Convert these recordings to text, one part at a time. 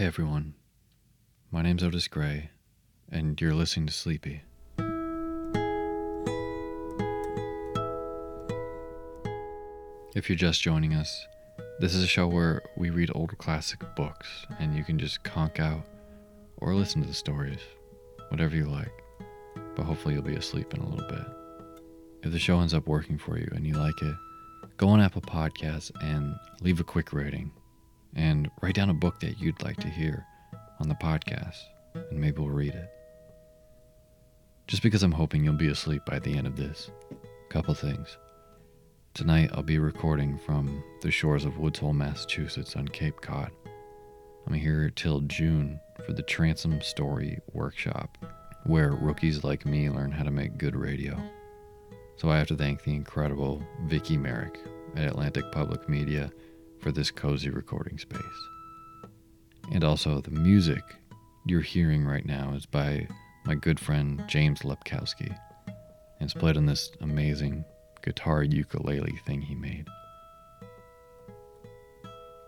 Hey everyone, my name's Otis Gray, and you're listening to Sleepy. If you're just joining us, this is a show where we read old classic books, and you can just conk out or listen to the stories, whatever you like. But hopefully, you'll be asleep in a little bit. If the show ends up working for you and you like it, go on Apple Podcasts and leave a quick rating and write down a book that you'd like to hear on the podcast, and maybe we'll read it. Just because I'm hoping you'll be asleep by the end of this. Couple things. Tonight I'll be recording from the shores of Woods Hole, Massachusetts on Cape Cod. I'm here till June for the Transom Story Workshop, where rookies like me learn how to make good radio. So I have to thank the incredible Vicki Merrick at Atlantic Public Media for this cozy recording space. And also, the music you're hearing right now is by my good friend James Lepkowski. And it's played on this amazing guitar ukulele thing he made.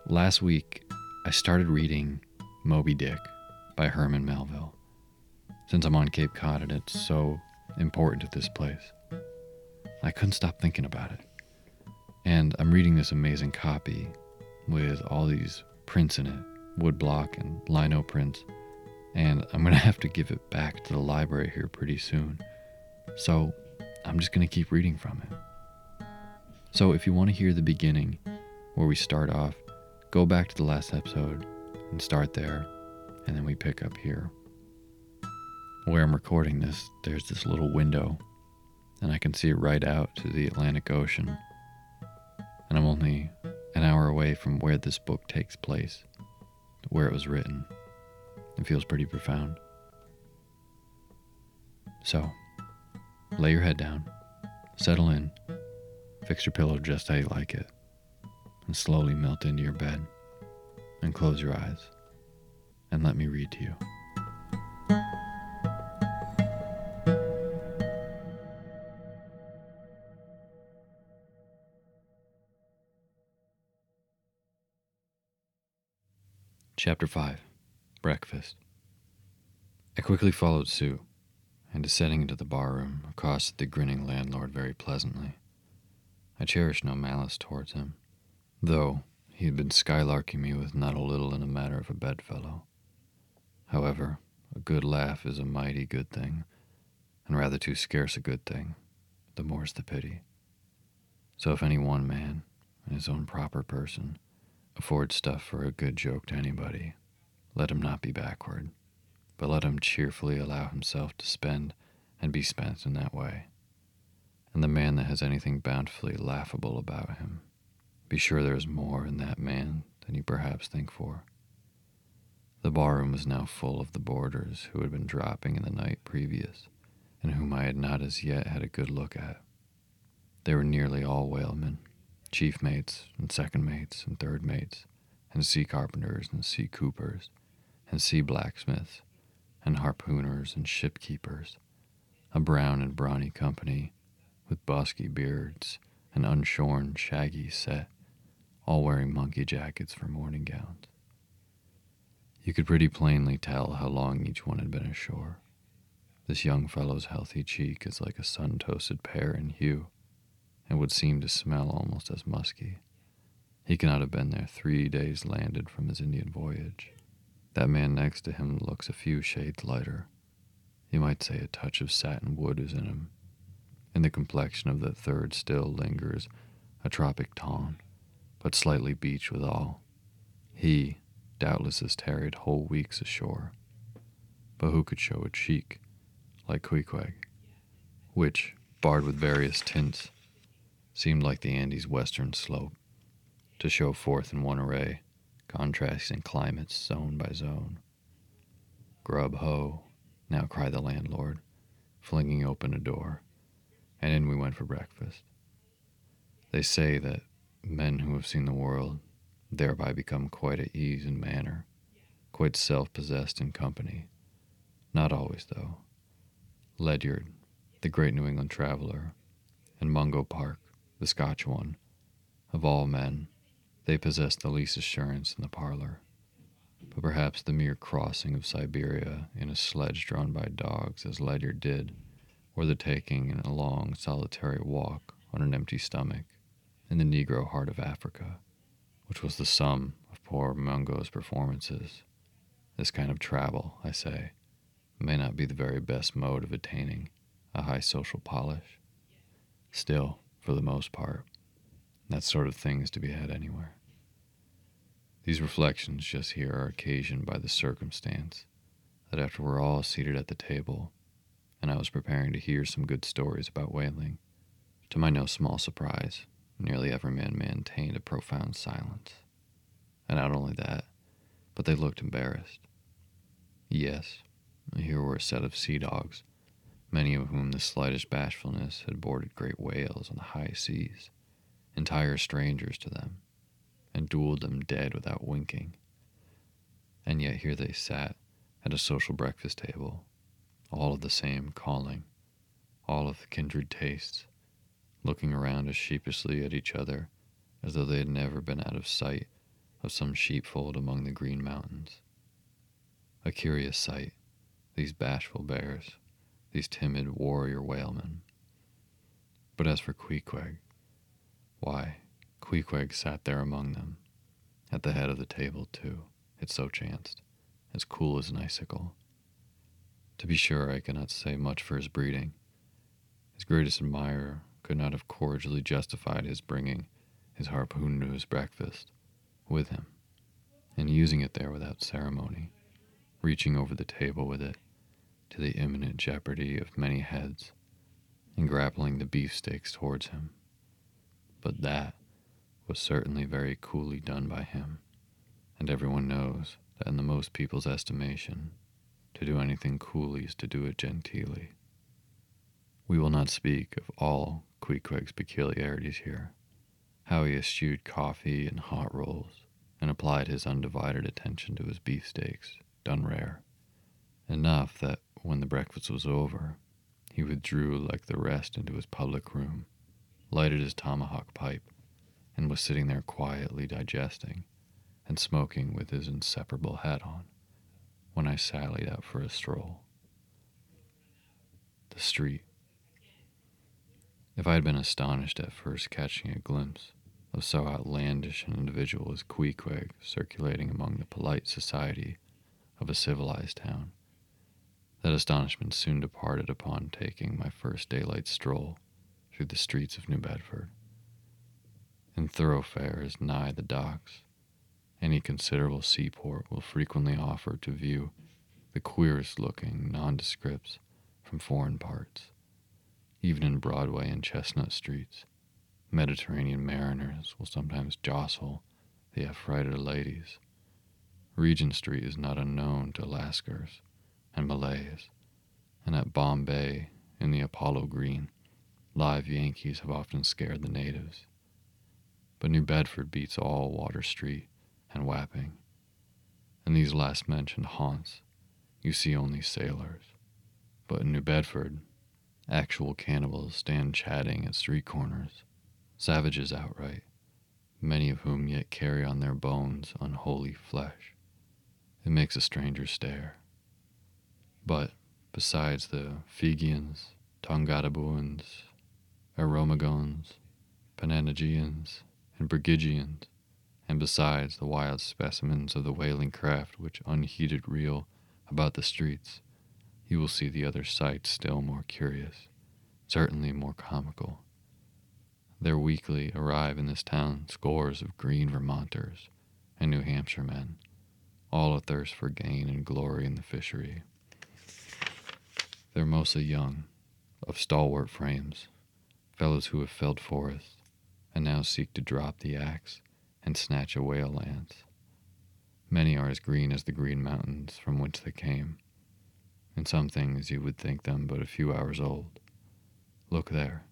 Last week, I started reading Moby Dick by Herman Melville. Since I'm on Cape Cod and it's so important to this place. I couldn't stop thinking about it. And I'm reading this amazing copy with all these prints in it woodblock and lino prints. And I'm going to have to give it back to the library here pretty soon. So I'm just going to keep reading from it. So if you want to hear the beginning, where we start off, go back to the last episode and start there, and then we pick up here. Where I'm recording this, there's this little window, and I can see it right out to the Atlantic Ocean. And I'm only an hour away from where this book takes place, where it was written. It feels pretty profound. So, lay your head down, settle in, fix your pillow just how you like it, and slowly melt into your bed, and close your eyes, and let me read to you. Chapter 5 Breakfast. I quickly followed Sue, and descending into the barroom, accosted the grinning landlord very pleasantly. I cherished no malice towards him, though he had been skylarking me with not a little in a matter of a bedfellow. However, a good laugh is a mighty good thing, and rather too scarce a good thing, the more's the pity. So if any one man, in his own proper person, affords stuff for a good joke to anybody, let him not be backward, but let him cheerfully allow himself to spend and be spent in that way. And the man that has anything bountifully laughable about him, be sure there is more in that man than you perhaps think for. The barroom was now full of the boarders who had been dropping in the night previous, and whom I had not as yet had a good look at. They were nearly all whalemen, chief mates and second mates and third mates, and sea carpenters and sea coopers, and sea blacksmiths, and harpooners and shipkeepers, a brown and brawny company, with bosky beards and unshorn, shaggy set, all wearing monkey jackets for morning gowns. You could pretty plainly tell how long each one had been ashore. This young fellow's healthy cheek is like a sun toasted pear in hue, and would seem to smell almost as musky. He cannot have been there three days landed from his Indian voyage. That man next to him looks a few shades lighter. You might say a touch of satin wood is in him. In the complexion of the third still lingers a tropic tone, but slightly beach withal. He, doubtless, has tarried whole weeks ashore. But who could show a cheek like Queequeg, which, barred with various tints, seemed like the Andes' western slope, to show forth in one array contrasting climates zone by zone. Grub ho, now cried the landlord, flinging open a door, and in we went for breakfast. They say that men who have seen the world thereby become quite at ease in manner, quite self possessed in company. Not always, though. Ledyard, the great New England traveler, and Mungo Park, the Scotch one, of all men, they possessed the least assurance in the parlor. But perhaps the mere crossing of Siberia in a sledge drawn by dogs, as Ledyard did, or the taking in a long solitary walk on an empty stomach in the Negro heart of Africa, which was the sum of poor Mungo's performances. This kind of travel, I say, may not be the very best mode of attaining a high social polish. Still, for the most part, that sort of thing is to be had anywhere. These reflections just here are occasioned by the circumstance that after we're all seated at the table, and I was preparing to hear some good stories about whaling, to my no small surprise, nearly every man maintained a profound silence. And not only that, but they looked embarrassed. Yes, here were a set of sea dogs, many of whom the slightest bashfulness had boarded great whales on the high seas entire strangers to them, and dueled them dead without winking. And yet here they sat at a social breakfast table, all of the same calling, all of the kindred tastes, looking around as sheepishly at each other as though they had never been out of sight of some sheepfold among the green mountains. A curious sight, these bashful bears, these timid warrior whalemen. But as for Queequeg, why, Queequeg sat there among them, at the head of the table, too, it so chanced, as cool as an icicle. To be sure, I cannot say much for his breeding. His greatest admirer could not have cordially justified his bringing his harpoon to his breakfast with him, and using it there without ceremony, reaching over the table with it to the imminent jeopardy of many heads, and grappling the beefsteaks towards him. But that was certainly very coolly done by him, and everyone knows that in the most people's estimation, to do anything coolly is to do it genteelly. We will not speak of all Queequeg's peculiarities here, how he eschewed coffee and hot rolls, and applied his undivided attention to his beefsteaks, done rare. Enough that when the breakfast was over, he withdrew like the rest into his public room, lighted his tomahawk pipe, and was sitting there quietly digesting and smoking with his inseparable hat on when I sallied out for a stroll. The street. If I had been astonished at first catching a glimpse of so outlandish an individual as Queequeg circulating among the polite society of a civilized town, that astonishment soon departed upon taking my first daylight stroll through the streets of New Bedford. In thoroughfares nigh the docks, any considerable seaport will frequently offer to view the queerest looking nondescripts from foreign parts. Even in Broadway and Chestnut streets, Mediterranean mariners will sometimes jostle the affrighted ladies. Regent Street is not unknown to Lascars and Malays, and at Bombay in the Apollo Green, live Yankees have often scared the natives. But New Bedford beats all Water Street and Wapping. In these last mentioned haunts, you see only sailors. But in New Bedford, actual cannibals stand chatting at street corners, savages outright, many of whom yet carry on their bones unholy flesh. It makes a stranger stare. But besides the Fijians, Tongatabuans, Aromagons, Pananagians, and Brigigians, and besides the wild specimens of the whaling craft which unheeded reel about the streets, you will see the other sights still more curious, certainly more comical. There weekly arrive in this town scores of green Vermonters and New Hampshire men, all athirst for gain and glory in the fishery. They're mostly young, of stalwart frames, fellows who have felled forests and now seek to drop the axe and snatch a whale lance. Many are as green as the green mountains from which they came. In some things you would think them but a few hours old. Look there,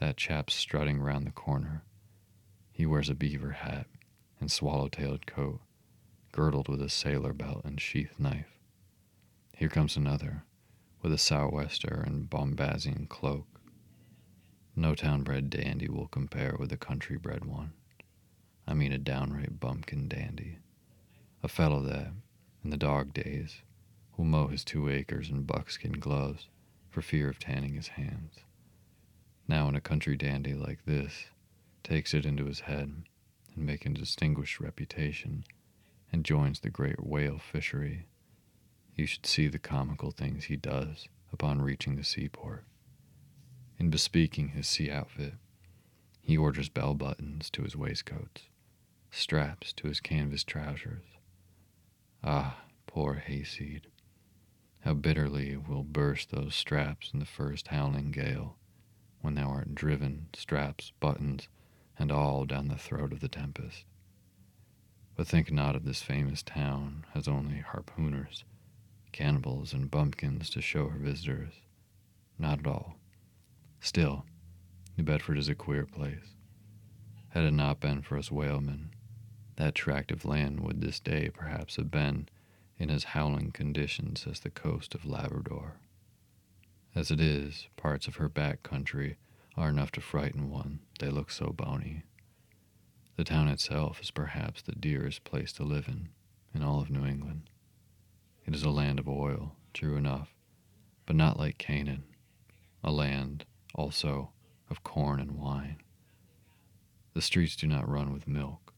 that chap's strutting round the corner. He wears a beaver hat and swallow-tailed coat, girdled with a sailor belt and sheath knife. Here comes another, with a sou'wester and bombazine cloak. No town-bred dandy will compare with a country-bred one. I mean a downright bumpkin dandy. A fellow that, in the dog days, will mow his two acres in buckskin gloves for fear of tanning his hands. Now, in a country dandy like this, takes it into his head and making a distinguished reputation and joins the great whale fishery. You should see the comical things he does upon reaching the seaport. In bespeaking his sea outfit, he orders bell buttons to his waistcoats, straps to his canvas trousers. Ah, poor hayseed! How bitterly will burst those straps in the first howling gale, when thou art driven, straps, buttons, and all down the throat of the tempest. But think not of this famous town as only harpooners, cannibals, and bumpkins to show her visitors. Not at all. Still, New Bedford is a queer place. Had it not been for us whalemen, that tract of land would this day perhaps have been in as howling conditions as the coast of Labrador. As it is, parts of her back country are enough to frighten one, they look so bony. The town itself is perhaps the dearest place to live in, in all of New England. It is a land of oil, true enough, but not like Canaan, a land also of corn and wine. The streets do not run with milk,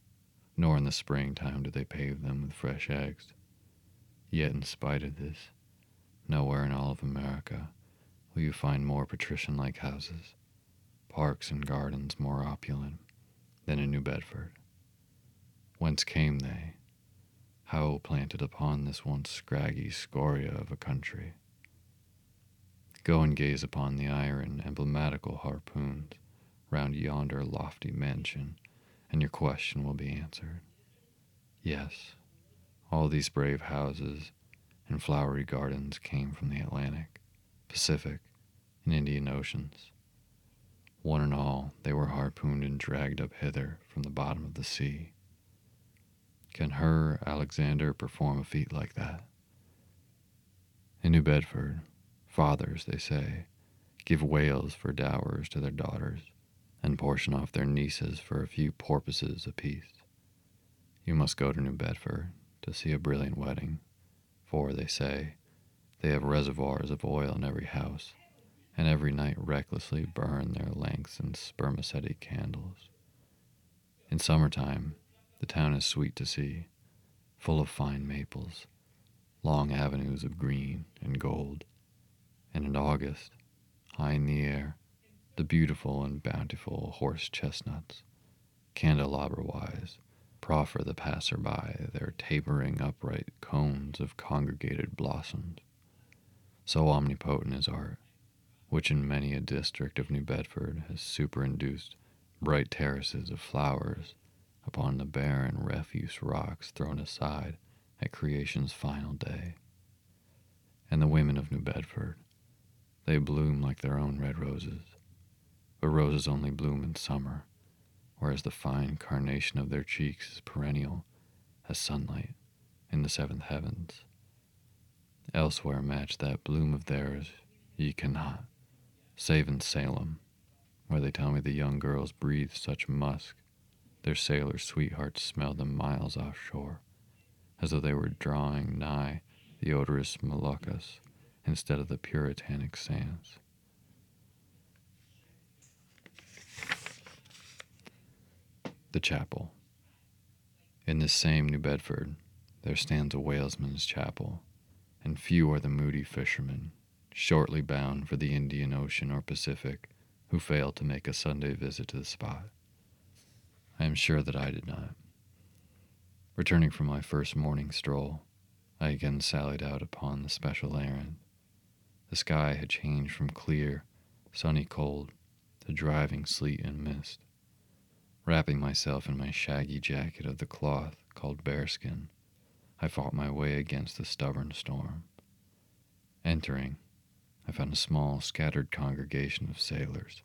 nor in the springtime do they pave them with fresh eggs. Yet, in spite of this, nowhere in all of America will you find more patrician like houses, parks and gardens more opulent than in New Bedford. Whence came they? How planted upon this once scraggy scoria of a country? Go and gaze upon the iron emblematical harpoons round yonder lofty mansion, and your question will be answered. Yes, all these brave houses and flowery gardens came from the Atlantic, Pacific, and Indian Oceans. One and all, they were harpooned and dragged up hither from the bottom of the sea. Can Herr, Alexander, perform a feat like that? In New Bedford, Fathers, they say, give whales for dowers to their daughters, and portion off their nieces for a few porpoises apiece. You must go to New Bedford to see a brilliant wedding, for, they say, they have reservoirs of oil in every house, and every night recklessly burn their lengths in spermaceti candles. In summertime, the town is sweet to see, full of fine maples, long avenues of green and gold and in August, high in the air, the beautiful and bountiful horse chestnuts, candelabra wise, proffer the passer by their tapering upright cones of congregated blossoms. So omnipotent is art, which in many a district of New Bedford has superinduced bright terraces of flowers upon the barren refuse rocks thrown aside at creation's final day. And the women of New Bedford, they bloom like their own red roses. But roses only bloom in summer, whereas the fine carnation of their cheeks is perennial as sunlight in the seventh heavens. Elsewhere match that bloom of theirs ye cannot, save in Salem, where they tell me the young girls breathe such musk, their sailor sweethearts smell them miles offshore, as though they were drawing nigh the odorous Moluccas instead of the puritanic sands. The chapel. In this same New Bedford, there stands a whalesman's chapel, and few are the moody fishermen, shortly bound for the Indian Ocean or Pacific, who fail to make a Sunday visit to the spot. I am sure that I did not. Returning from my first morning stroll, I again sallied out upon the special errand. The sky had changed from clear, sunny cold to driving sleet and mist. Wrapping myself in my shaggy jacket of the cloth called bearskin, I fought my way against the stubborn storm. Entering, I found a small, scattered congregation of sailors,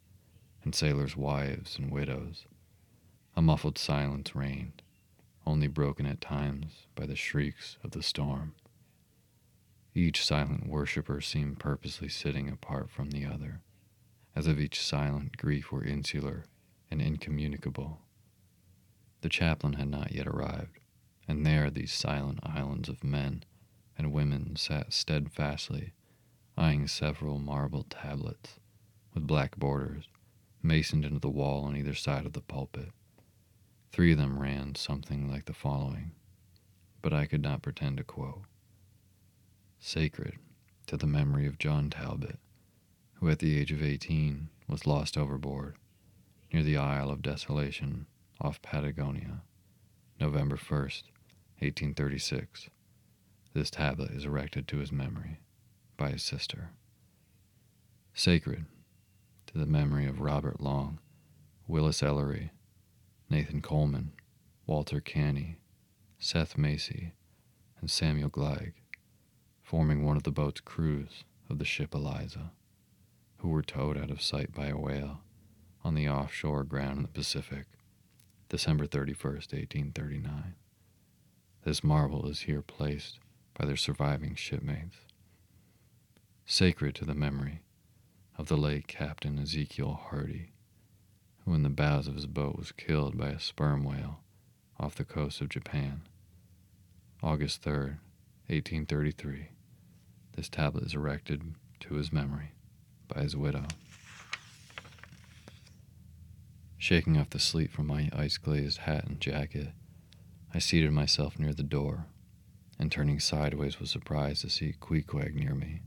and sailors' wives and widows. A muffled silence reigned, only broken at times by the shrieks of the storm. Each silent worshipper seemed purposely sitting apart from the other, as if each silent grief were insular and incommunicable. The chaplain had not yet arrived, and there these silent islands of men and women sat steadfastly, eyeing several marble tablets with black borders masoned into the wall on either side of the pulpit. Three of them ran something like the following, but I could not pretend to quote sacred to the memory of John Talbot, who at the age of 18 was lost overboard near the Isle of Desolation off Patagonia, November 1st, 1836. This tablet is erected to his memory by his sister. Sacred to the memory of Robert Long, Willis Ellery, Nathan Coleman, Walter Canny, Seth Macy, and Samuel Gleig forming one of the boat's crews of the ship Eliza, who were towed out of sight by a whale on the offshore ground in the Pacific, December 31st, 1839. This marble is here placed by their surviving shipmates. Sacred to the memory of the late Captain Ezekiel Hardy, who in the bows of his boat was killed by a sperm whale off the coast of Japan, August 3rd, 1833. This tablet is erected to his memory by his widow. Shaking off the sleep from my ice glazed hat and jacket, I seated myself near the door, and turning sideways was surprised to see Queequeg near me.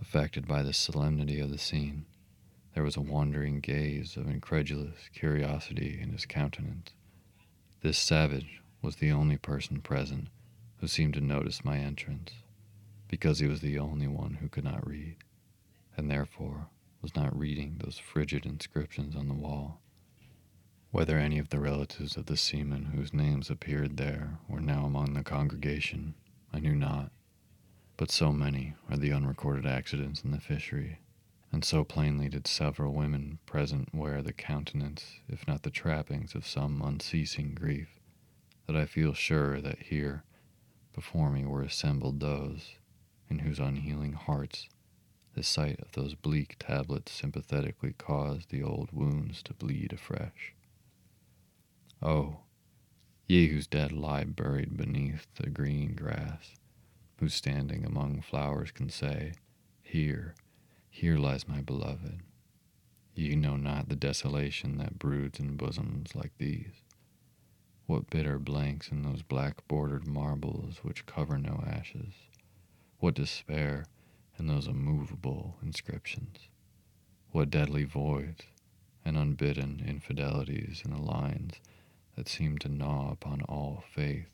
Affected by the solemnity of the scene, there was a wandering gaze of incredulous curiosity in his countenance. This savage was the only person present who seemed to notice my entrance, because he was the only one who could not read, and therefore was not reading those frigid inscriptions on the wall. Whether any of the relatives of the seamen whose names appeared there were now among the congregation, I knew not, but so many are the unrecorded accidents in the fishery, and so plainly did several women present wear the countenance, if not the trappings, of some unceasing grief, that I feel sure that here before me were assembled those in whose unhealing hearts the sight of those bleak tablets sympathetically caused the old wounds to bleed afresh. Oh, ye whose dead lie buried beneath the green grass, who standing among flowers can say, Here, here lies my beloved. Ye know not the desolation that broods in bosoms like these. What bitter blanks in those black bordered marbles which cover no ashes. What despair in those immovable inscriptions. What deadly voids and unbidden infidelities in the lines that seem to gnaw upon all faith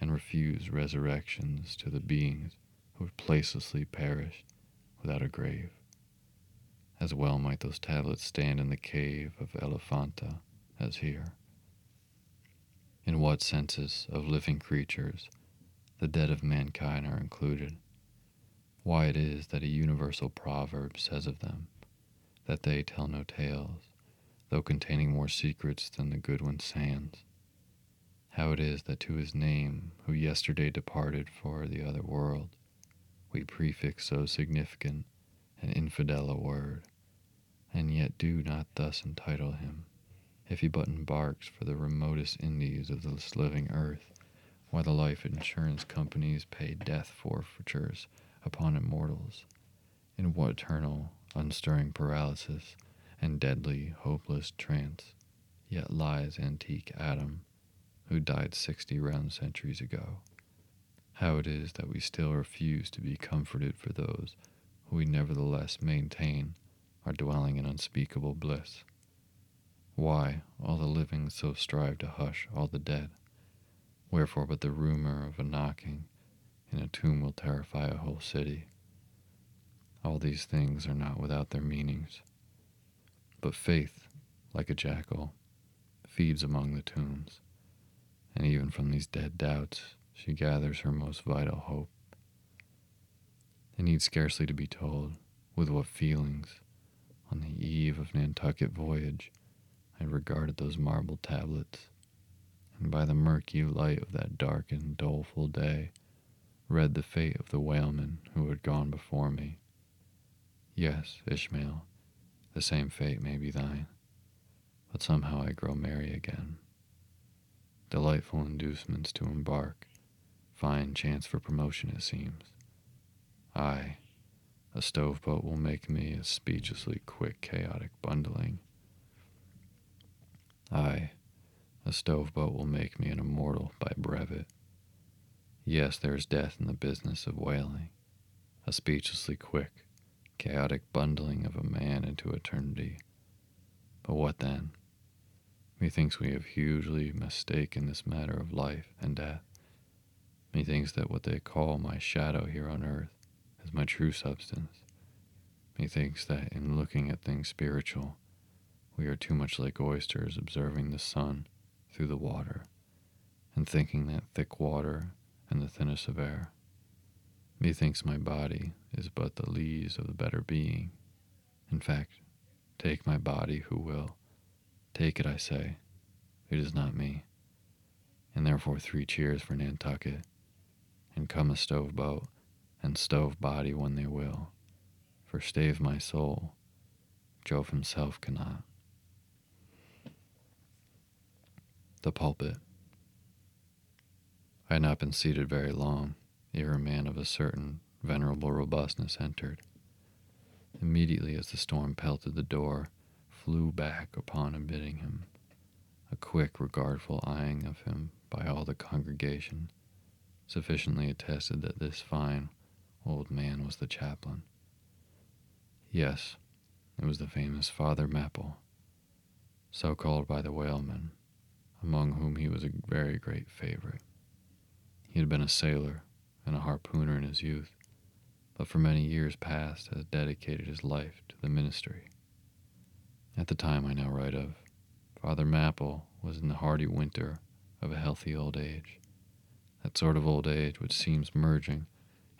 and refuse resurrections to the beings who have placelessly perished without a grave. As well might those tablets stand in the cave of Elephanta as here. In what senses of living creatures the dead of mankind are included, why it is that a universal proverb says of them that they tell no tales, though containing more secrets than the Goodwin's sands. How it is that to his name, who yesterday departed for the other world, we prefix so significant and infidel a word, and yet do not thus entitle him, if he but embarks for the remotest Indies of this living earth, why the life insurance companies pay death forfeitures upon immortals, in what eternal, unstirring paralysis and deadly, hopeless trance yet lies antique Adam, who died sixty round centuries ago. How it is that we still refuse to be comforted for those we nevertheless maintain our dwelling in unspeakable bliss. Why all the living so strive to hush all the dead? Wherefore but the rumor of a knocking in a tomb will terrify a whole city. All these things are not without their meanings. But faith, like a jackal, feeds among the tombs, and even from these dead doubts she gathers her most vital hope. It needs scarcely to be told with what feelings, on the eve of Nantucket voyage, I regarded those marble tablets, and by the murky light of that dark and doleful day, read the fate of the whalemen who had gone before me. Yes, Ishmael, the same fate may be thine, but somehow I grow merry again. Delightful inducements to embark, fine chance for promotion, it seems. Aye, a stove boat will make me a speechlessly quick, chaotic bundling. Aye, a stove boat will make me an immortal by brevet. Yes, there is death in the business of whaling, a speechlessly quick, chaotic bundling of a man into eternity. But what then? Methinks we have hugely mistaken this matter of life and death. Methinks that what they call my shadow here on earth is my true substance. Methinks that in looking at things spiritual, we are too much like oysters observing the sun through the water, and thinking that thick water and the thinness of air. Methinks my body is but the lees of the better being. In fact, take my body who will. Take it, I say. It is not me. And therefore three cheers for Nantucket, and come a stove boat, and stove body when they will. For stave my soul, Jove himself cannot. The pulpit. I had not been seated very long ere a man of a certain venerable robustness entered. Immediately as the storm pelted the door, flew back upon him, bidding him a quick, regardful eyeing of him by all the congregation sufficiently attested that this fine old man was the chaplain. Yes, it was the famous Father Mapple, so called by the whalemen, among whom he was a very great favorite. He had been a sailor and a harpooner in his youth, but for many years past has dedicated his life to the ministry. At the time I now write of, Father Mapple was in the hardy winter of a healthy old age, that sort of old age which seems merging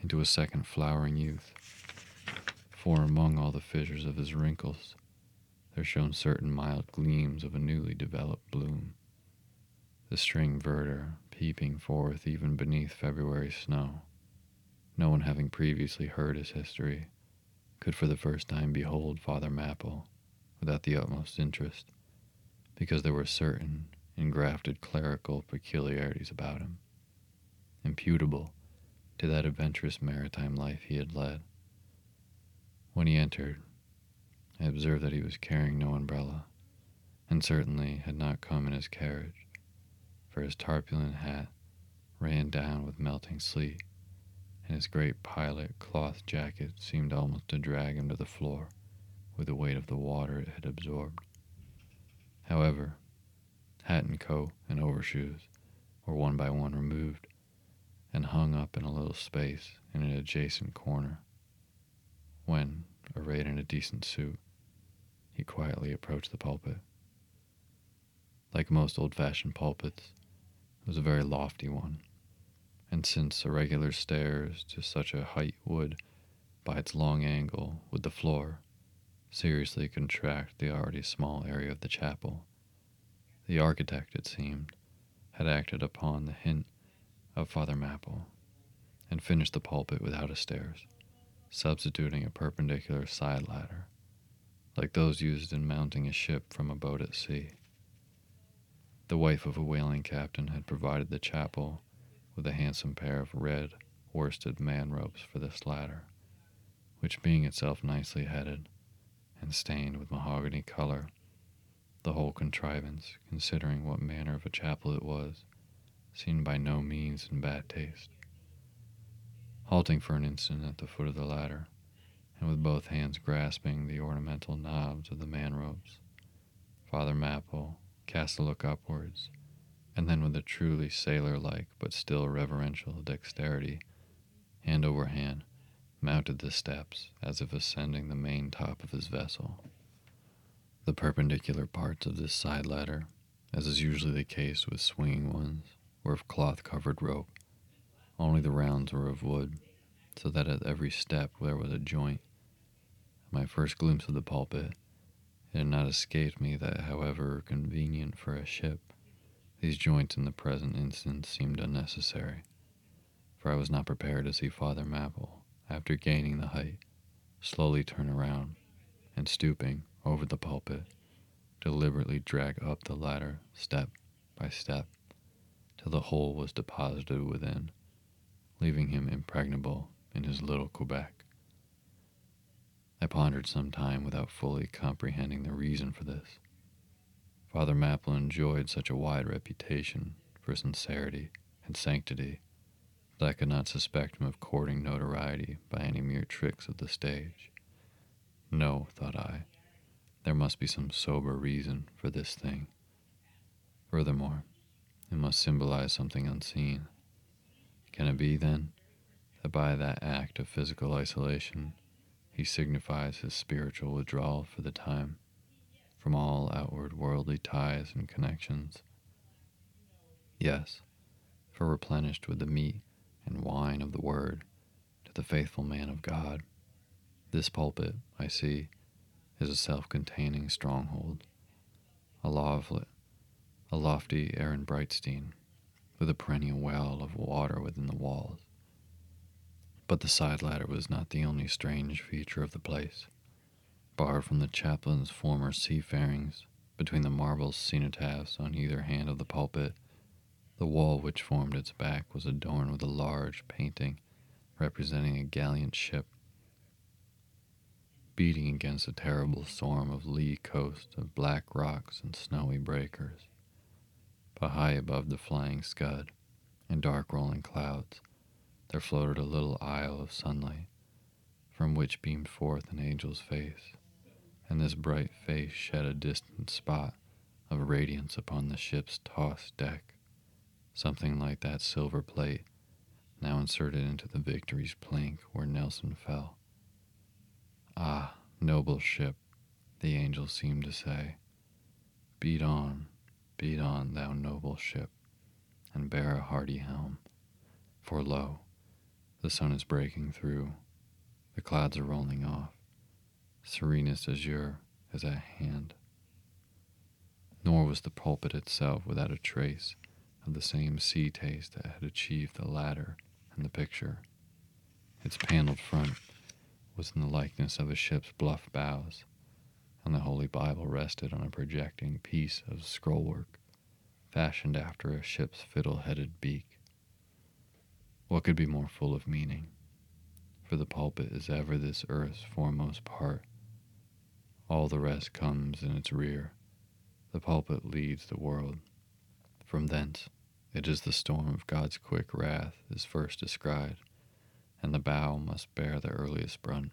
into a second flowering youth. For among all the fissures of his wrinkles, there shone certain mild gleams of a newly developed bloom. The string verdure peeping forth even beneath February snow. No one having previously heard his history could for the first time behold Father Mapple without the utmost interest, because there were certain engrafted clerical peculiarities about him, imputable to that adventurous maritime life he had led. When he entered, I observed that he was carrying no umbrella, and certainly had not come in his carriage, for his tarpaulin hat ran down with melting sleet, and his great pilot cloth jacket seemed almost to drag him to the floor with the weight of the water it had absorbed. However, hat and coat and overshoes were one by one removed and hung up in a little space in an adjacent corner. When, arrayed in a decent suit, he quietly approached the pulpit. Like most old fashioned pulpits, it was a very lofty one, and since irregular stairs to such a height would, by its long angle with the floor, seriously contract the already small area of the chapel, the architect, it seemed, had acted upon the hint of Father Mapple and finished the pulpit without a stairs, substituting a perpendicular side ladder, like those used in mounting a ship from a boat at sea. The wife of a whaling captain had provided the chapel with a handsome pair of red worsted man ropes for this ladder, which being itself nicely headed and stained with mahogany color, the whole contrivance, considering what manner of a chapel it was, seemed by no means in bad taste. Halting for an instant at the foot of the ladder, and with both hands grasping the ornamental knobs of the man ropes, Father Mapple cast a look upwards, and then with a truly sailor like but still reverential dexterity, hand over hand, mounted the steps as if ascending the main top of his vessel. The perpendicular parts of this side ladder, as is usually the case with swinging ones, were of cloth covered rope. Only the rounds were of wood, so that at every step there was a joint. My first glimpse of the pulpit, it had not escaped me that, however convenient for a ship, these joints in the present instance seemed unnecessary, for I was not prepared to see Father Mapple, after gaining the height, slowly turn around, and stooping over the pulpit, deliberately drag up the ladder step by step till the whole was deposited within, leaving him impregnable in his little Quebec. I pondered some time without fully comprehending the reason for this. Father Mapple enjoyed such a wide reputation for sincerity and sanctity that I could not suspect him of courting notoriety by any mere tricks of the stage. No, thought I, there must be some sober reason for this thing. Furthermore, it must symbolize something unseen. Can it be, then, that by that act of physical isolation, he signifies his spiritual withdrawal for the time from all outward worldly ties and connections? Yes, for replenished with the meat and wine of the Word to the faithful man of God, this pulpit, I see, is a self containing stronghold, a lofty, a lofty Aaron Ehrenbreitstein with a perennial well of water within the walls. But the side ladder was not the only strange feature of the place. Barred from the chaplain's former seafarings, between the marble cenotaphs on either hand of the pulpit, the wall which formed its back was adorned with a large painting representing a gallant ship beating against a terrible storm of lee coast of black rocks and snowy breakers. High above the flying scud and dark rolling clouds, there floated a little isle of sunlight, from which beamed forth an angel's face, and this bright face shed a distant spot of radiance upon the ship's tossed deck, something like that silver plate now inserted into the Victory's plank where Nelson fell. Ah, noble ship, the angel seemed to say, beat on, beat on, thou noble ship, and bear a hardy helm. For lo, the sun is breaking through, the clouds are rolling off, serenest azure is at hand. Nor was the pulpit itself without a trace of the same sea taste that had achieved the ladder and the picture. Its paneled front was in the likeness of a ship's bluff bows, and the Holy Bible rested on a projecting piece of scrollwork fashioned after a ship's fiddle headed beak. What could be more full of meaning? For the pulpit is ever this earth's foremost part. All the rest comes in its rear. The pulpit leads the world. From thence, it is the storm of God's quick wrath is first descried and the bow must bear the earliest brunt.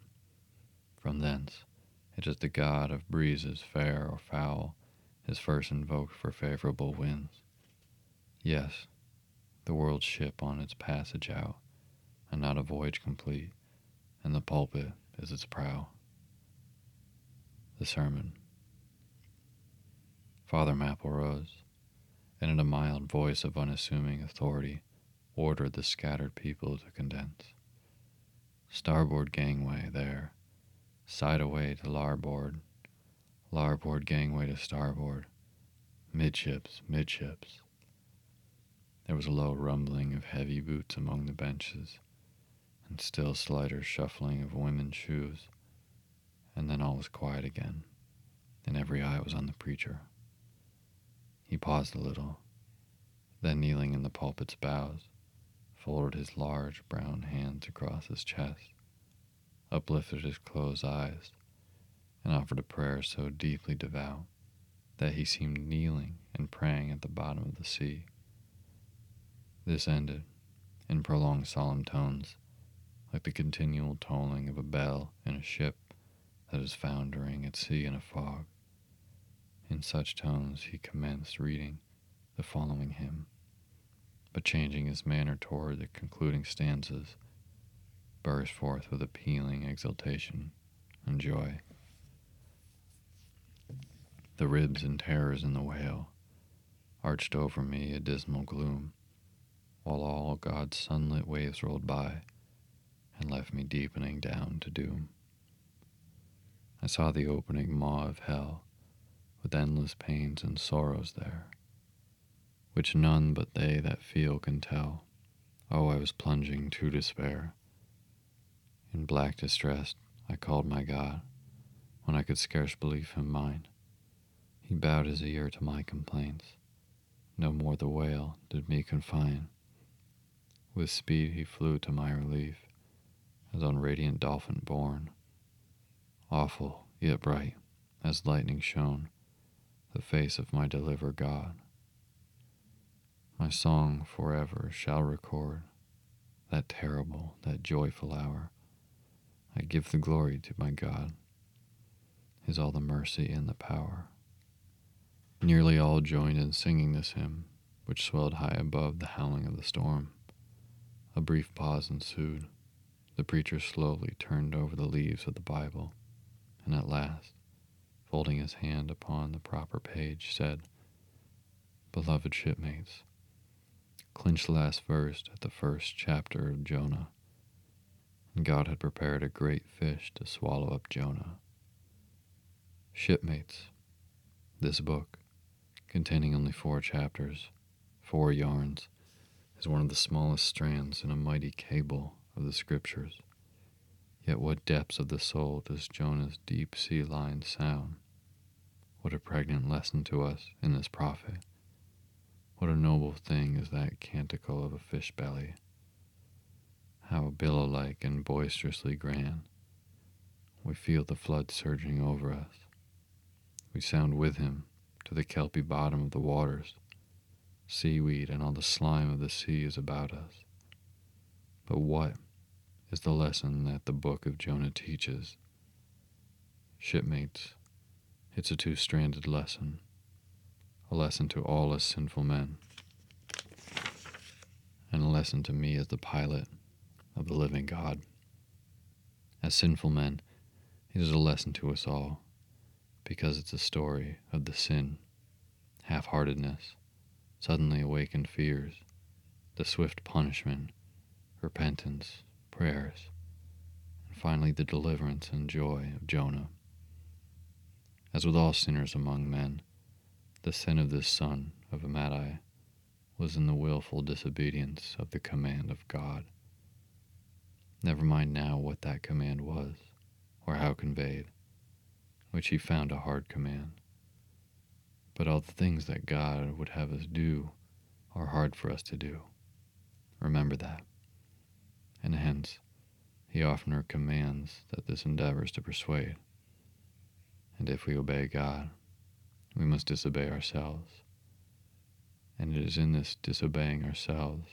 From thence, it is the god of breezes, fair or foul, is first invoked for favorable winds. Yes, the world's ship on its passage out, and not a voyage complete, and the pulpit is its prow. The Sermon Father Mapple rose, and in a mild voice of unassuming authority, ordered the scattered people to condense. Starboard gangway there. Side away to larboard. Larboard gangway to starboard. Midships, midships. There was a low rumbling of heavy boots among the benches, and still slighter shuffling of women's shoes, and then all was quiet again, and every eye was on the preacher. He paused a little, then kneeling in the pulpit's bows, folded his large brown hands across his chest, uplifted his closed eyes, and offered a prayer so deeply devout that he seemed kneeling and praying at the bottom of the sea. This ended in prolonged solemn tones, like the continual tolling of a bell in a ship that is foundering at sea in a fog. In such tones he commenced reading the following hymn but changing his manner toward the concluding stanzas, burst forth with appealing exultation and joy. The ribs and terrors in the whale arched over me a dismal gloom, while all God's sunlit waves rolled by and left me deepening down to doom. I saw the opening maw of hell with endless pains and sorrows there which none but they that feel can tell. Oh, I was plunging to despair. In black distress, I called my God, when I could scarce believe him mine. He bowed his ear to my complaints. No more the wail did me confine. With speed he flew to my relief, as on radiant dolphin borne. Awful, yet bright, as lightning shone, the face of my deliverer God my song forever shall record that terrible, that joyful hour. I give the glory to my God, His all the mercy and the power. Nearly all joined in singing this hymn, which swelled high above the howling of the storm. A brief pause ensued. The preacher slowly turned over the leaves of the Bible, and at last, folding his hand upon the proper page, said, Beloved shipmates, clinch the last verse at the first chapter of Jonah. And God had prepared a great fish to swallow up Jonah. Shipmates, this book, containing only four chapters, four yarns, is one of the smallest strands in a mighty cable of the Scriptures. Yet what depths of the soul does Jonah's deep sea line sound? What a pregnant lesson to us in this prophet. What a noble thing is that canticle of a fish belly. How billow like and boisterously grand. We feel the flood surging over us. We sound with him to the kelpy bottom of the waters. Seaweed and all the slime of the sea is about us. But what is the lesson that the book of Jonah teaches? Shipmates, it's a two stranded lesson, a lesson to all us sinful men, and a lesson to me as the pilot of the living God. As sinful men, it is a lesson to us all because it's a story of the sin, half heartedness, suddenly awakened fears, the swift punishment, repentance, prayers, and finally the deliverance and joy of Jonah. As with all sinners among men, the sin of this son of Amittai was in the wilful disobedience of the command of God. Never mind now what that command was, or how conveyed, which he found a hard command. But all the things that God would have us do are hard for us to do. Remember that. And hence, he oftener commands that this endeavors to persuade. And if we obey God, we must disobey ourselves. And it is in this disobeying ourselves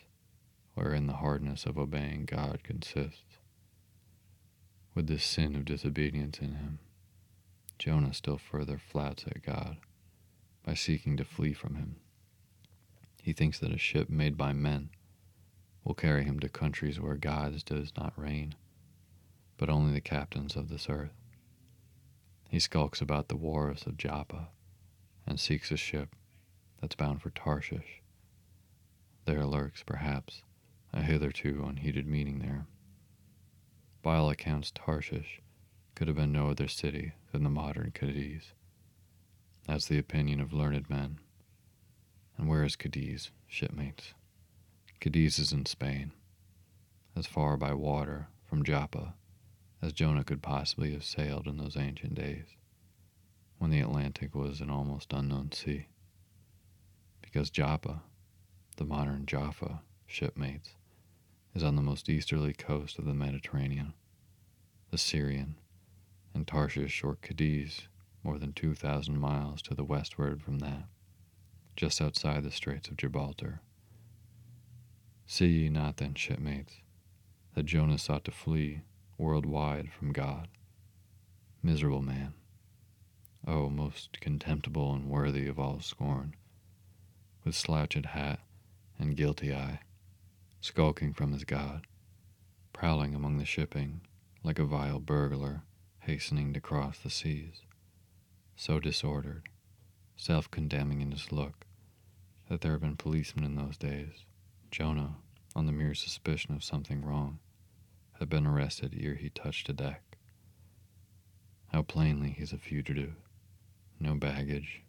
wherein the hardness of obeying God consists. With this sin of disobedience in him, Jonah still further flouts at God by seeking to flee from him. He thinks that a ship made by men will carry him to countries where God does not reign, but only the captains of this earth. He skulks about the wharves of Joppa and seeks a ship that's bound for Tarshish. There lurks, perhaps, a hitherto unheeded meaning there. By all accounts, Tarshish could have been no other city than the modern Cadiz. That's the opinion of learned men. And where is Cadiz, shipmates? Cadiz is in Spain, as far by water from Joppa as Jonah could possibly have sailed in those ancient days, when the Atlantic was an almost unknown sea. Because Joppa, the modern Jaffa, shipmates, is on the most easterly coast of the Mediterranean, the Syrian, and Tarshish or Cadiz more than 2,000 miles to the westward from that, just outside the Straits of Gibraltar. See ye not then, shipmates, that Jonah sought to flee worldwide from God? Miserable man, oh, most contemptible and worthy of all scorn, with slouched hat and guilty eye skulking from his God, prowling among the shipping like a vile burglar hastening to cross the seas, so disordered, self condemning in his look, that there had been policemen in those days. Jonah, on the mere suspicion of something wrong, had been arrested ere he touched a deck. How plainly he's a fugitive. No baggage,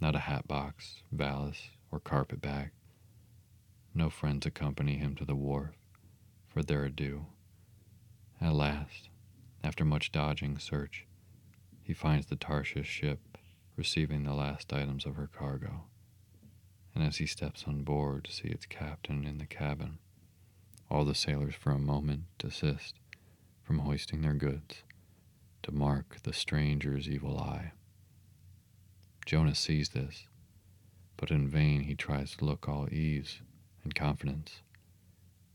not a hat box, valise, or carpet bag. No friends accompany him to the wharf for their adieu. At last, after much dodging search, he finds the Tarshish ship receiving the last items of her cargo. And as he steps on board to see its captain in the cabin, all the sailors for a moment desist from hoisting their goods to mark the stranger's evil eye. Jonah sees this, but in vain he tries to look all ease and confidence.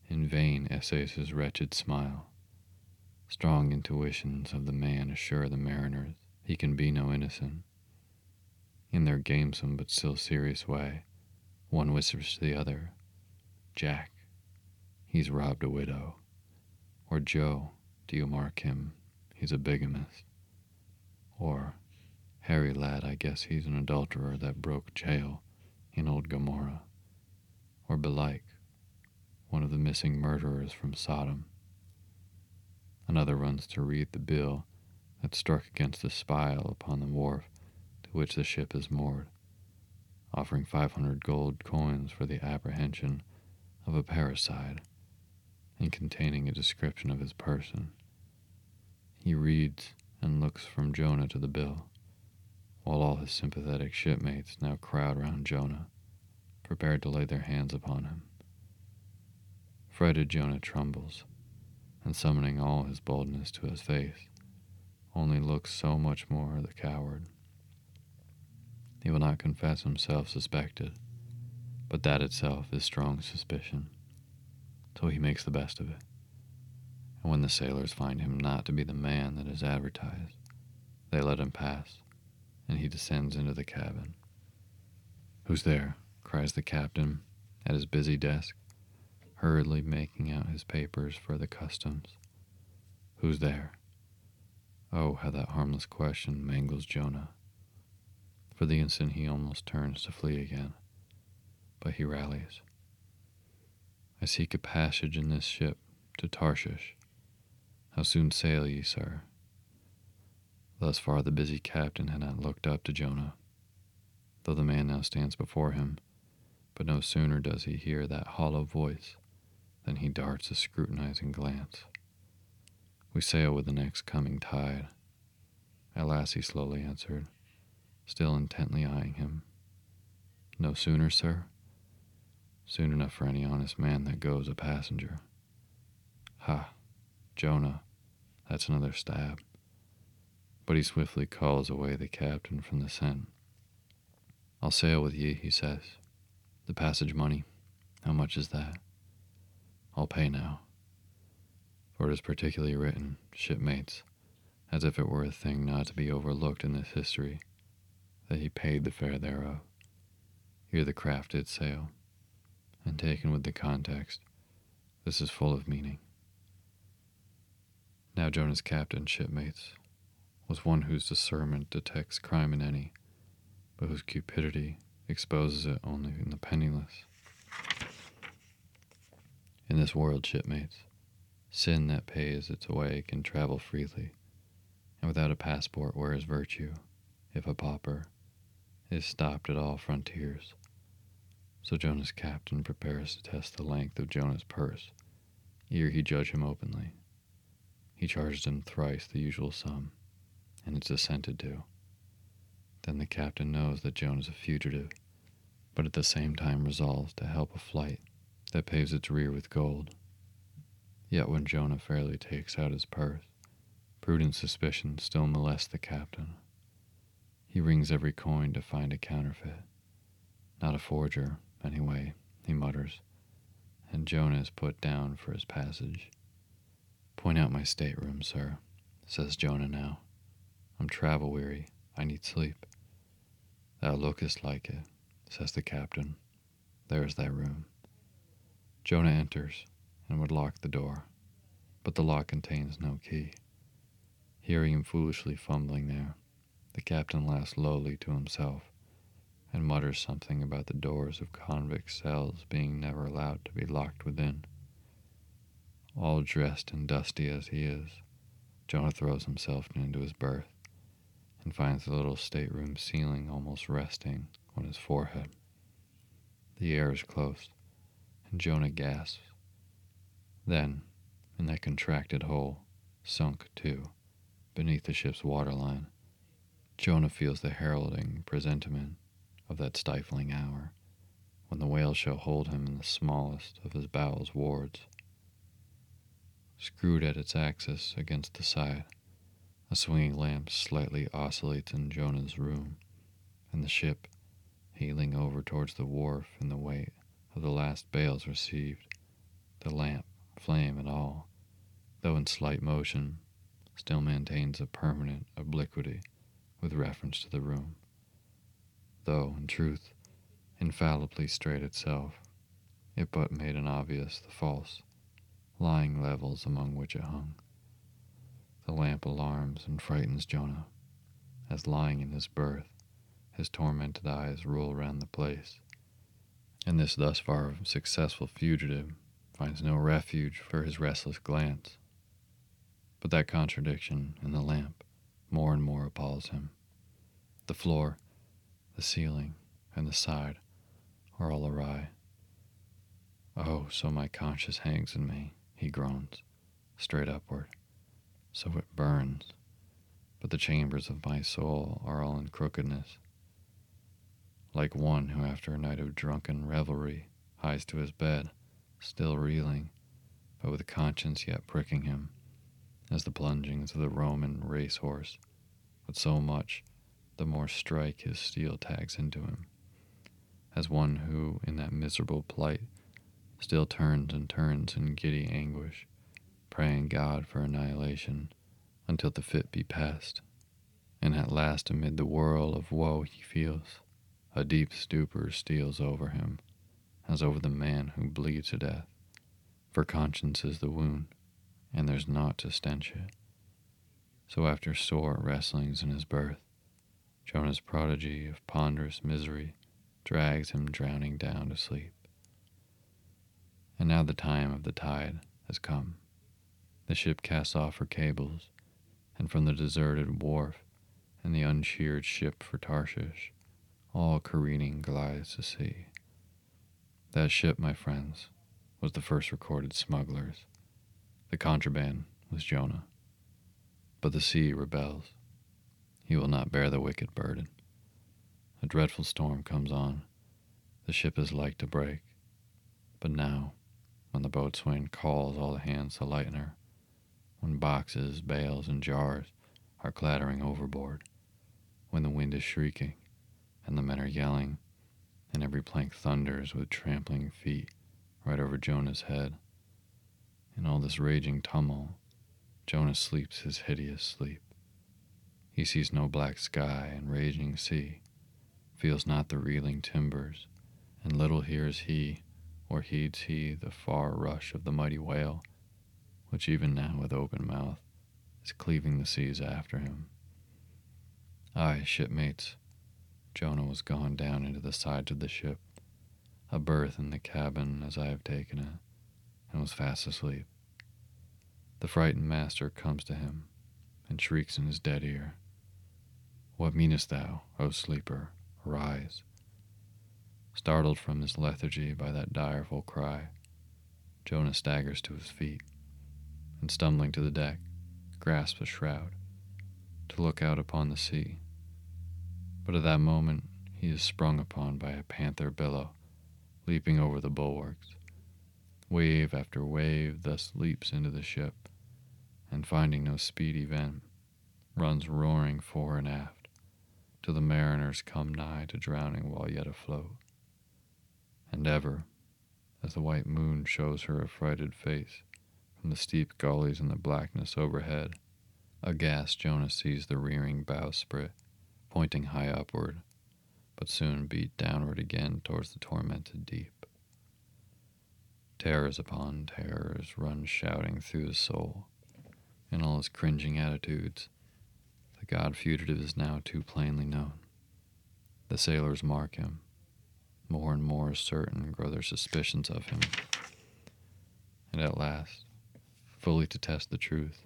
In vain essays his wretched smile. Strong intuitions of the man assure the mariners he can be no innocent. In their gamesome but still serious way, one whispers to the other, Jack, he's robbed a widow. Or Joe, do you mark him? He's a bigamist. Or, Harry lad, I guess he's an adulterer that broke jail in old Gomorrah or belike one of the missing murderers from Sodom. Another runs to read the bill that struck against the spile upon the wharf to which the ship is moored, offering 500 gold coins for the apprehension of a parricide and containing a description of his person. He reads and looks from Jonah to the bill, while all his sympathetic shipmates now crowd round Jonah prepared to lay their hands upon him. Affrighted Jonah trembles, and summoning all his boldness to his face, only looks so much more the coward. He will not confess himself suspected, but that itself is strong suspicion, so he makes the best of it. And when the sailors find him not to be the man that is advertised, they let him pass, and he descends into the cabin. Who's there? Cries the captain at his busy desk, hurriedly making out his papers for the customs. Who's there? Oh, how that harmless question mangles Jonah. For the instant he almost turns to flee again, but he rallies. I seek a passage in this ship to Tarshish. How soon sail ye, sir? Thus far the busy captain had not looked up to Jonah, though the man now stands before him. But no sooner does he hear that hollow voice than he darts a scrutinizing glance. We sail with the next coming tide. At last he slowly answered, still intently eyeing him. No sooner, sir? Soon enough for any honest man that goes a passenger. Ha, Jonah, that's another stab. But he swiftly calls away the captain from the scent. I'll sail with ye, he says. The passage money, how much is that? I'll pay now. For it is particularly written, shipmates, as if it were a thing not to be overlooked in this history, that he paid the fare thereof. Here the craft did sail, and taken with the context, this is full of meaning. Now Jonah's captain, shipmates, was one whose discernment detects crime in any, but whose cupidity exposes it only in the penniless. In this world, shipmates, sin that pays its way can travel freely, and without a passport, where is virtue, if a pauper, is stopped at all frontiers. So Jonah's captain prepares to test the length of Jonah's purse, ere he judge him openly. He charged him thrice the usual sum, and it's assented to. Then the captain knows that Jonah is a fugitive, but at the same time resolves to help a flight that paves its rear with gold. Yet when Jonah fairly takes out his purse, prudent suspicion still molests the captain. He rings every coin to find a counterfeit. Not a forger, anyway, he mutters, and Jonah is put down for his passage. Point out my stateroom, sir, says Jonah now. I'm travel weary. I need sleep. Thou lookest like it, says the captain. There is thy room. Jonah enters and would lock the door, but the lock contains no key. Hearing him foolishly fumbling there, the captain laughs lowly to himself and mutters something about the doors of convict cells being never allowed to be locked within. All dressed and dusty as he is, Jonah throws himself into his berth and finds the little stateroom ceiling almost resting on his forehead. The air is close, and Jonah gasps. Then, in that contracted hole, sunk, too, beneath the ship's waterline, Jonah feels the heralding presentiment of that stifling hour when the whale shall hold him in the smallest of his bowels wards. Screwed at its axis against the side, a swinging lamp slightly oscillates in Jonah's room, and the ship, heeling over towards the wharf in the weight of the last bales received, the lamp, flame and all, though in slight motion, still maintains a permanent obliquity with reference to the room, though, in truth, infallibly straight itself, it but made an obvious the false, lying levels among which it hung. The lamp alarms and frightens Jonah, as lying in his berth, his tormented eyes roll round the place, and this thus far successful fugitive finds no refuge for his restless glance. But that contradiction in the lamp more and more appalls him. The floor, the ceiling, and the side are all awry. Oh, so my conscience hangs in me, he groans, straight upward so it burns, but the chambers of my soul are all in crookedness. Like one who, after a night of drunken revelry, hies to his bed, still reeling, but with conscience yet pricking him, as the plungings of the Roman racehorse, but so much the more strike his steel tags into him, as one who, in that miserable plight, still turns and turns in giddy anguish, praying God for annihilation until the fit be past, and at last amid the whirl of woe he feels, a deep stupor steals over him, as over the man who bleeds to death, for conscience is the wound, and there's naught to stench it. So after sore wrestlings in his berth, Jonah's prodigy of ponderous misery drags him drowning down to sleep. And now the time of the tide has come. The ship casts off her cables, and from the deserted wharf and the uncheered ship for Tarshish, all careening glides to sea. That ship, my friends, was the first recorded smugglers. The contraband was Jonah. But the sea rebels. He will not bear the wicked burden. A dreadful storm comes on. The ship is like to break. But now, when the boatswain calls all the hands to lighten her, when boxes, bales, and jars are clattering overboard, when the wind is shrieking, and the men are yelling, and every plank thunders with trampling feet right over Jonah's head. In all this raging tumult, Jonah sleeps his hideous sleep. He sees no black sky and raging sea, feels not the reeling timbers, and little hears he or heeds he the far rush of the mighty whale, which even now with open mouth is cleaving the seas after him. Aye, shipmates, Jonah was gone down into the sides of the ship, a berth in the cabin as I have taken it, and was fast asleep. The frightened master comes to him and shrieks in his dead ear, What meanest thou, O sleeper? Arise. Startled from his lethargy by that direful cry, Jonah staggers to his feet, and stumbling to the deck, grasps a shroud to look out upon the sea but at that moment he is sprung upon by a panther billow, leaping over the bulwarks. Wave after wave thus leaps into the ship, and finding no speedy vent, runs roaring fore and aft, till the mariners come nigh to drowning while yet afloat. And ever, as the white moon shows her affrighted face from the steep gullies in the blackness overhead, aghast Jonah sees the rearing bowsprit pointing high upward, but soon beat downward again towards the tormented deep. Terrors upon terrors run shouting through the soul, in all his cringing attitudes. The god fugitive is now too plainly known. The sailors mark him. More and more certain grow their suspicions of him. And at last, fully to test the truth,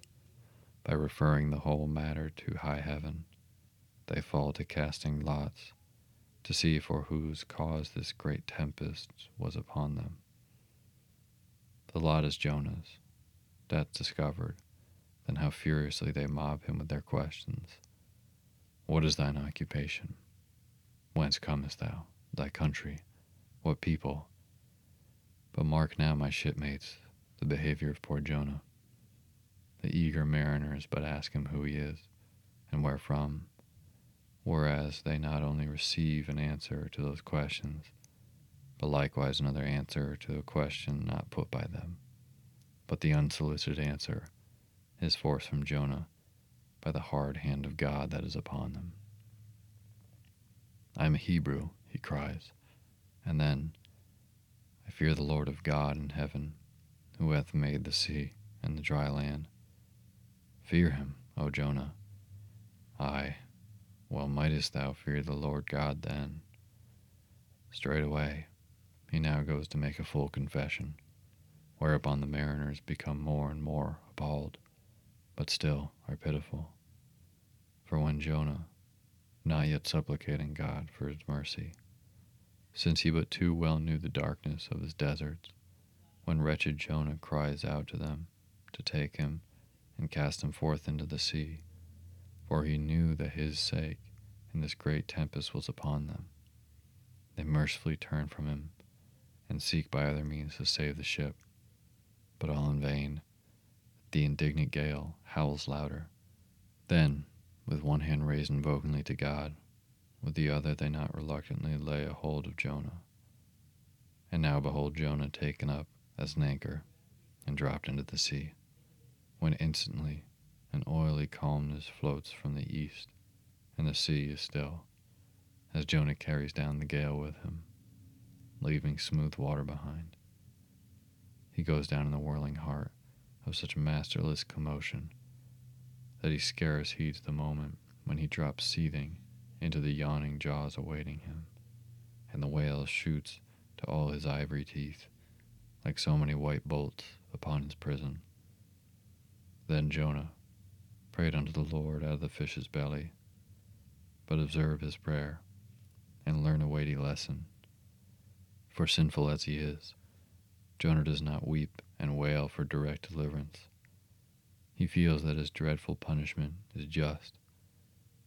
by referring the whole matter to high heaven, they fall to casting lots to see for whose cause this great tempest was upon them. The lot is Jonah's. That discovered, then how furiously they mob him with their questions. What is thine occupation? Whence comest thou? Thy country? What people? But mark now, my shipmates, the behavior of poor Jonah. The eager mariners but ask him who he is, and where from, whereas they not only receive an answer to those questions, but likewise another answer to a question not put by them. But the unsolicited answer is forced from Jonah by the hard hand of God that is upon them. I am a Hebrew, he cries, and then, I fear the Lord of God in heaven, who hath made the sea and the dry land. Fear him, O Jonah. Aye, well mightest thou fear the Lord God then. Straightway, he now goes to make a full confession, whereupon the mariners become more and more appalled, but still are pitiful. For when Jonah, not yet supplicating God for his mercy, since he but too well knew the darkness of his deserts, when wretched Jonah cries out to them to take him and cast him forth into the sea, for he knew that his sake and this great tempest was upon them. They mercifully turn from him and seek by other means to save the ship. but all in vain. The indignant gale howls louder. Then, with one hand raised invokingly to God, with the other they not reluctantly lay a hold of Jonah. And now behold Jonah taken up as an anchor and dropped into the sea, when instantly an oily calmness floats from the east, and the sea is still, as Jonah carries down the gale with him, leaving smooth water behind. He goes down in the whirling heart of such masterless commotion that he scarce heeds the moment when he drops seething into the yawning jaws awaiting him, and the whale shoots to all his ivory teeth like so many white bolts upon his prison. Then Jonah prayed unto the Lord out of the fish's belly, but observe his prayer and learn a weighty lesson. For sinful as he is, Jonah does not weep and wail for direct deliverance. He feels that his dreadful punishment is just.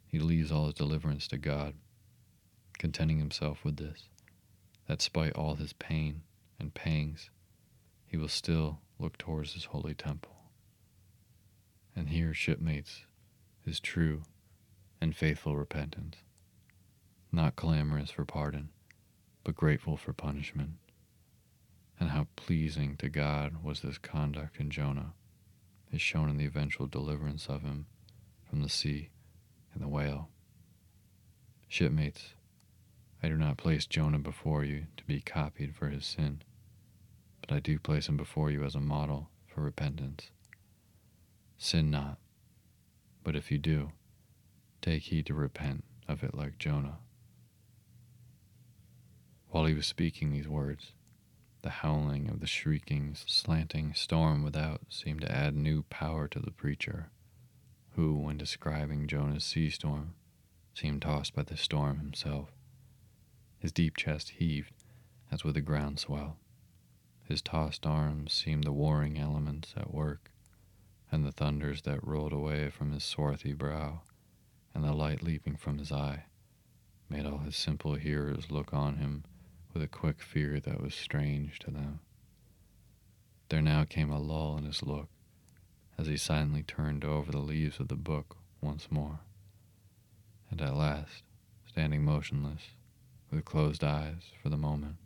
He leaves all his deliverance to God, contenting himself with this, that spite all his pain and pangs, he will still look towards his holy temple. And here, shipmates, is true and faithful repentance, not clamorous for pardon, but grateful for punishment. And how pleasing to God was this conduct in Jonah is shown in the eventual deliverance of him from the sea and the whale. Shipmates, I do not place Jonah before you to be copied for his sin, but I do place him before you as a model for repentance. Sin not, but if you do, take heed to repent of it like Jonah. While he was speaking these words, the howling of the shrieking, slanting storm without seemed to add new power to the preacher, who, when describing Jonah's sea storm, seemed tossed by the storm himself. His deep chest heaved as with a groundswell. His tossed arms seemed the warring elements at work, and the thunders that rolled away from his swarthy brow, and the light leaping from his eye, made all his simple hearers look on him with a quick fear that was strange to them. There now came a lull in his look as he silently turned over the leaves of the book once more, and at last, standing motionless, with closed eyes for the moment,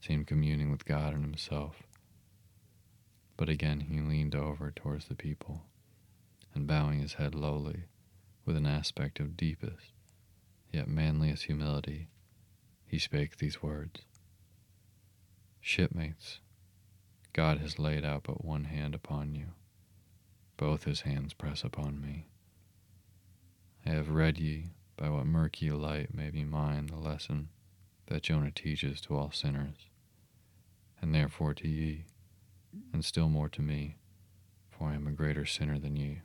seemed communing with God and himself. But again he leaned over towards the people, and bowing his head lowly, with an aspect of deepest, yet manliest humility, he spake these words. Shipmates, God has laid out but one hand upon you, both his hands press upon me. I have read ye by what murky light may be mine the lesson that Jonah teaches to all sinners, and therefore to ye, and still more to me, for I am a greater sinner than ye.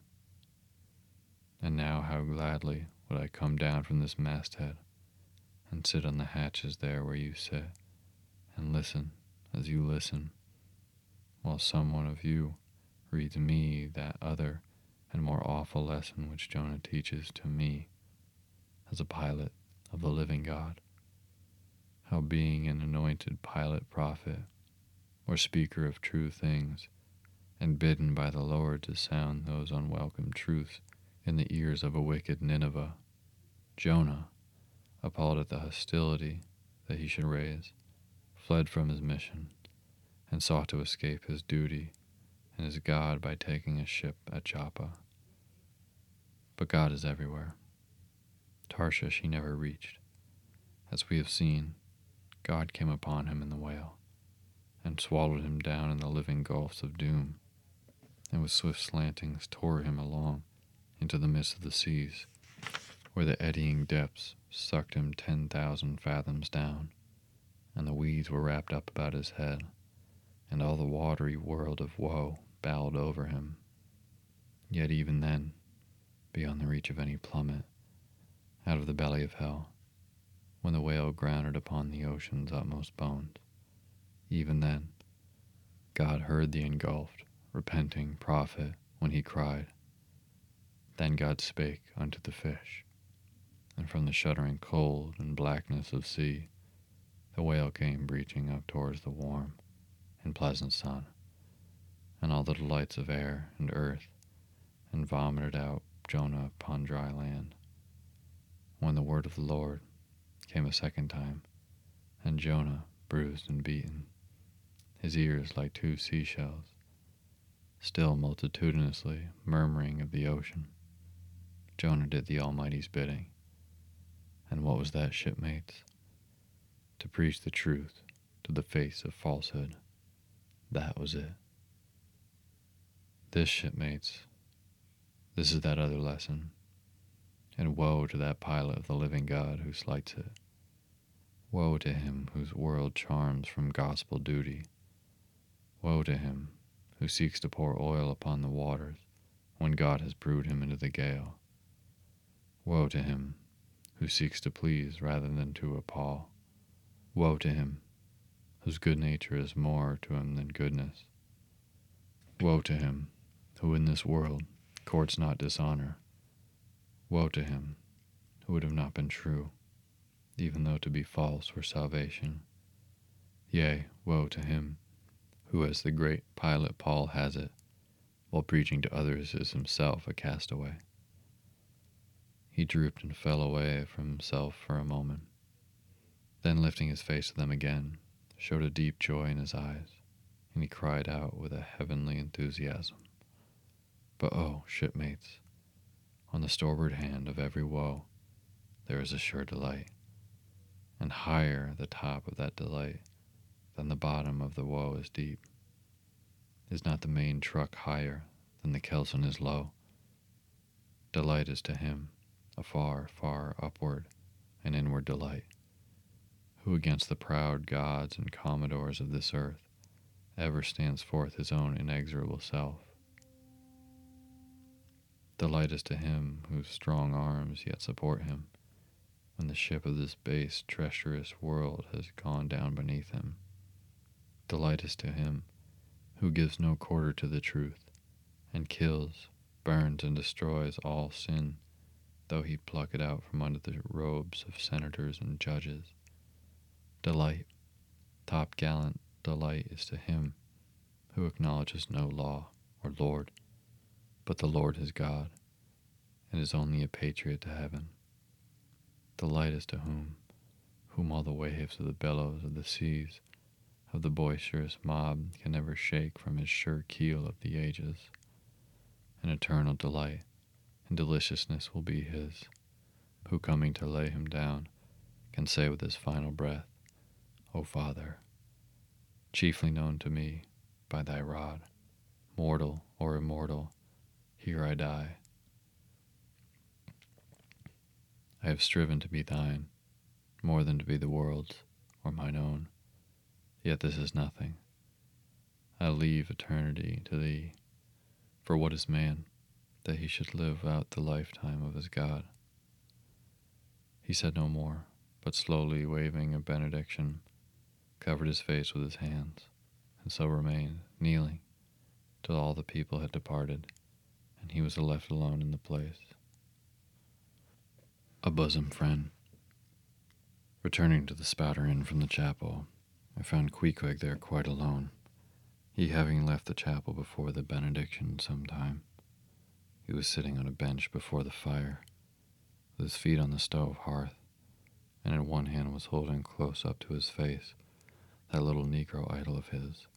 And now how gladly would I come down from this masthead and sit on the hatches there where you sit, and listen as you listen, while some one of you reads me that other and more awful lesson which Jonah teaches to me as a pilot of the living God. How being an anointed pilot prophet, or speaker of true things, and bidden by the Lord to sound those unwelcome truths in the ears of a wicked Nineveh, Jonah, appalled at the hostility that he should raise, fled from his mission, and sought to escape his duty and his God by taking a ship at Joppa. But God is everywhere. Tarshish he never reached. As we have seen, God came upon him in the whale, and swallowed him down in the living gulfs of doom, and with swift slantings tore him along into the midst of the seas, where the eddying depths sucked him ten thousand fathoms down, and the weeds were wrapped up about his head, and all the watery world of woe bowed over him. Yet even then, beyond the reach of any plummet, out of the belly of hell, when the whale grounded upon the ocean's utmost bones, even then, God heard the engulfed, repenting prophet when he cried. Then God spake unto the fish and from the shuddering cold and blackness of sea, the whale came breaching up towards the warm and pleasant sun, and all the delights of air and earth, and vomited out Jonah upon dry land. When the word of the Lord came a second time, and Jonah bruised and beaten, his ears like two seashells, still multitudinously murmuring of the ocean, Jonah did the Almighty's bidding. And what was that, shipmates? To preach the truth to the face of falsehood. That was it. This, shipmates, this is that other lesson. And woe to that pilot of the living God who slights it. Woe to him whose world charms from gospel duty. Woe to him who seeks to pour oil upon the waters when God has brewed him into the gale. Woe to him who seeks to please rather than to appall. Woe to him whose good nature is more to him than goodness. Woe to him who in this world courts not dishonor. Woe to him who would have not been true, even though to be false were salvation. Yea, woe to him who, as the great pilot Paul has it, while preaching to others is himself a castaway. He drooped and fell away from himself for a moment. Then, lifting his face to them again, showed a deep joy in his eyes, and he cried out with a heavenly enthusiasm. But oh, shipmates, on the starboard hand of every woe there is a sure delight, and higher the top of that delight than the bottom of the woe is deep. Is not the main truck higher than the kelson is low? Delight is to him a far, far upward and inward delight, who against the proud gods and commodores of this earth ever stands forth his own inexorable self. Delight is to him whose strong arms yet support him when the ship of this base, treacherous world has gone down beneath him. Delight is to him who gives no quarter to the truth, and kills, burns, and destroys all sin though he pluck it out from under the robes of senators and judges. Delight, top gallant delight is to him who acknowledges no law or Lord, but the Lord his God, and is only a patriot to heaven. Delight is to whom, whom all the waves of the billows of the seas of the boisterous mob can never shake from his sure keel of the ages. An eternal delight and deliciousness will be his, who coming to lay him down can say with his final breath, O Father, chiefly known to me by thy rod, mortal or immortal, here I die. I have striven to be thine, more than to be the world's or mine own, yet this is nothing. I leave eternity to thee, for what is man? that he should live out the lifetime of his God. He said no more, but slowly waving a benediction, covered his face with his hands, and so remained, kneeling, till all the people had departed, and he was left alone in the place. A bosom friend. Returning to the Spouter Inn from the chapel, I found Queequeg there quite alone, he having left the chapel before the benediction some time. He was sitting on a bench before the fire, with his feet on the stove hearth, and in one hand was holding close up to his face that little Negro idol of his,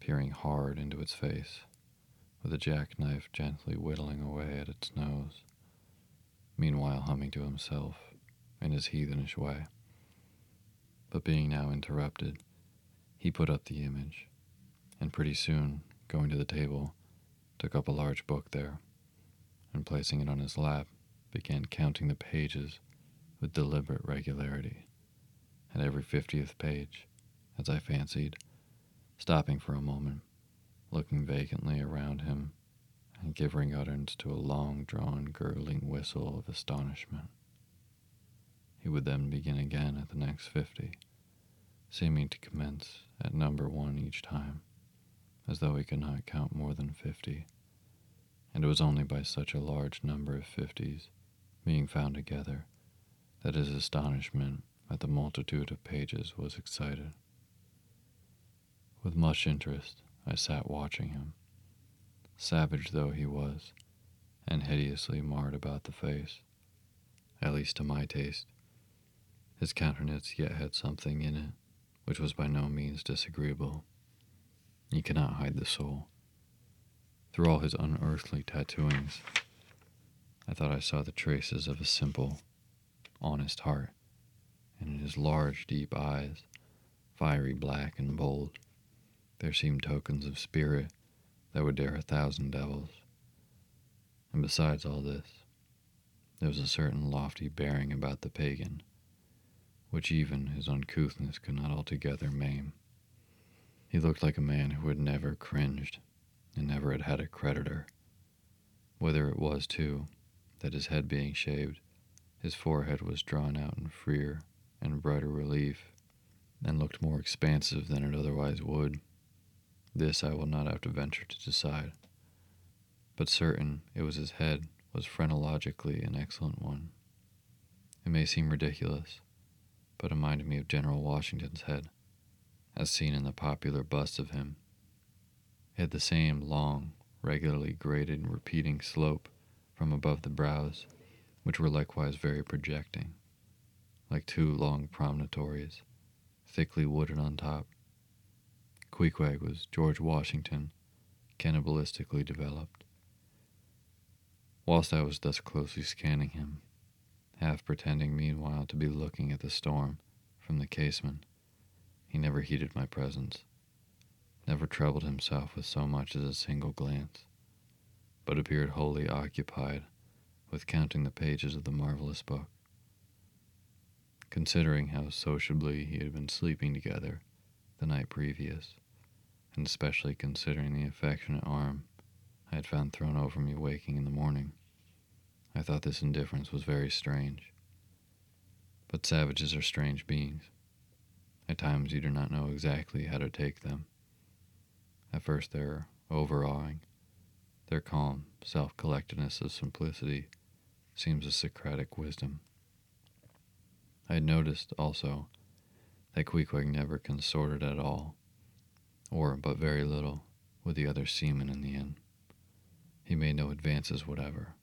peering hard into its face, with a jackknife gently whittling away at its nose, meanwhile humming to himself in his heathenish way. But being now interrupted, he put up the image, and pretty soon, going to the table, took up a large book there and placing it on his lap, began counting the pages with deliberate regularity. At every fiftieth page, as I fancied, stopping for a moment, looking vacantly around him, and giving utterance to a long drawn, gurgling whistle of astonishment. He would then begin again at the next fifty, seeming to commence at number one each time, as though he could not count more than fifty and it was only by such a large number of fifties being found together that his astonishment at the multitude of pages was excited. With much interest, I sat watching him. Savage though he was, and hideously marred about the face, at least to my taste, his countenance yet had something in it which was by no means disagreeable. You cannot hide the soul. Through all his unearthly tattooings, I thought I saw the traces of a simple, honest heart, and in his large, deep eyes, fiery black and bold, there seemed tokens of spirit that would dare a thousand devils. And besides all this, there was a certain lofty bearing about the pagan, which even his uncouthness could not altogether maim. He looked like a man who had never cringed and never had had a creditor. Whether it was, too, that his head being shaved, his forehead was drawn out in freer and brighter relief, and looked more expansive than it otherwise would. This I will not have to venture to decide. But certain it was his head was phrenologically an excellent one. It may seem ridiculous, but reminded me of General Washington's head, as seen in the popular bust of him. It had the same long, regularly graded and repeating slope from above the brows, which were likewise very projecting, like two long promontories, thickly wooded on top. Queequeg was George Washington, cannibalistically developed. Whilst I was thus closely scanning him, half pretending meanwhile to be looking at the storm from the casement, he never heeded my presence, never troubled himself with so much as a single glance, but appeared wholly occupied with counting the pages of the marvelous book. Considering how sociably he had been sleeping together the night previous, and especially considering the affectionate arm I had found thrown over me waking in the morning, I thought this indifference was very strange. But savages are strange beings. At times you do not know exactly how to take them. At first they're overawing. Their calm, self collectedness of simplicity seems a Socratic wisdom. I had noticed, also, that Queequeg never consorted at all or but very little, with the other seamen in the inn. He made no advances whatever,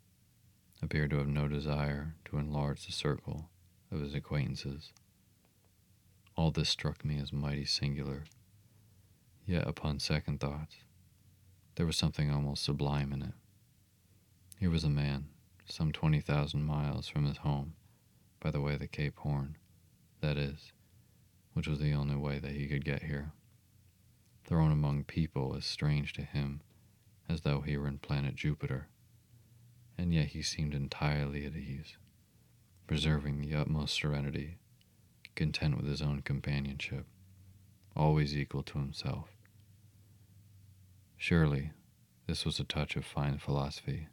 appeared to have no desire to enlarge the circle of his acquaintances. All this struck me as mighty singular, yet upon second thoughts, there was something almost sublime in it. Here was a man, some 20,000 miles from his home, by the way the Cape Horn, that is, which was the only way that he could get here thrown among people as strange to him as though he were in planet Jupiter, and yet he seemed entirely at ease, preserving the utmost serenity, content with his own companionship, always equal to himself. Surely this was a touch of fine philosophy,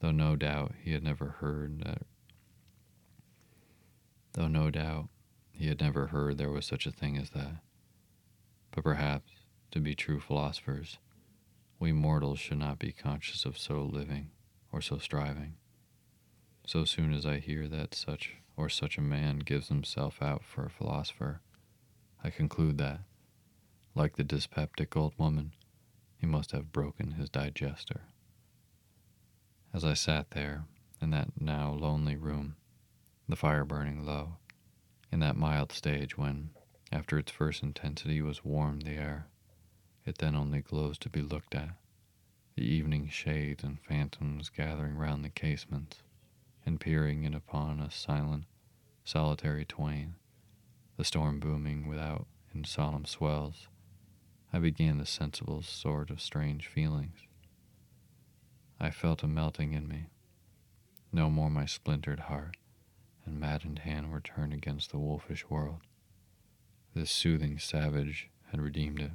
though no doubt he had never heard that though no doubt he had never heard there was such a thing as that. But perhaps, to be true philosophers, we mortals should not be conscious of so living or so striving. So soon as I hear that such or such a man gives himself out for a philosopher, I conclude that, like the dyspeptic old woman, he must have broken his digester. As I sat there in that now lonely room, the fire burning low, in that mild stage when, after its first intensity was warmed the air, it then only glows to be looked at. The evening shades and phantoms gathering round the casements, and peering in upon us silent, solitary twain, the storm booming without in solemn swells, I began the sensible sort of strange feelings. I felt a melting in me. No more my splintered heart and maddened hand were turned against the wolfish world. This soothing savage had redeemed it.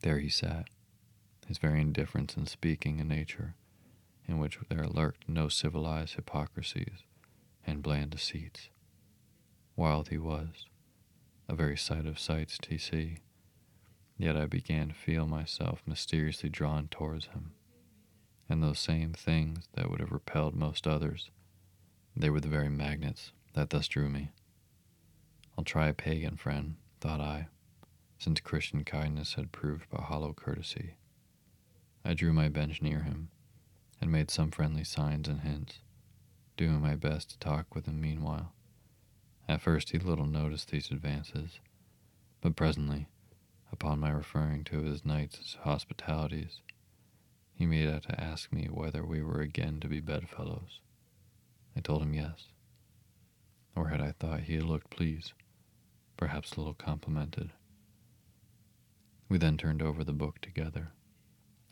There he sat, his very indifference in speaking a nature in which there lurked no civilized hypocrisies and bland deceits. Wild he was, a very sight of sights to see, yet I began to feel myself mysteriously drawn towards him, and those same things that would have repelled most others, they were the very magnets that thus drew me. I'll try a pagan friend, thought I. since Christian kindness had proved but hollow courtesy. I drew my bench near him and made some friendly signs and hints, doing my best to talk with him meanwhile. At first, he little noticed these advances, but presently, upon my referring to his night's hospitalities, he made out to ask me whether we were again to be bedfellows. I told him yes. Or had I thought he had looked pleased, perhaps a little complimented. We then turned over the book together,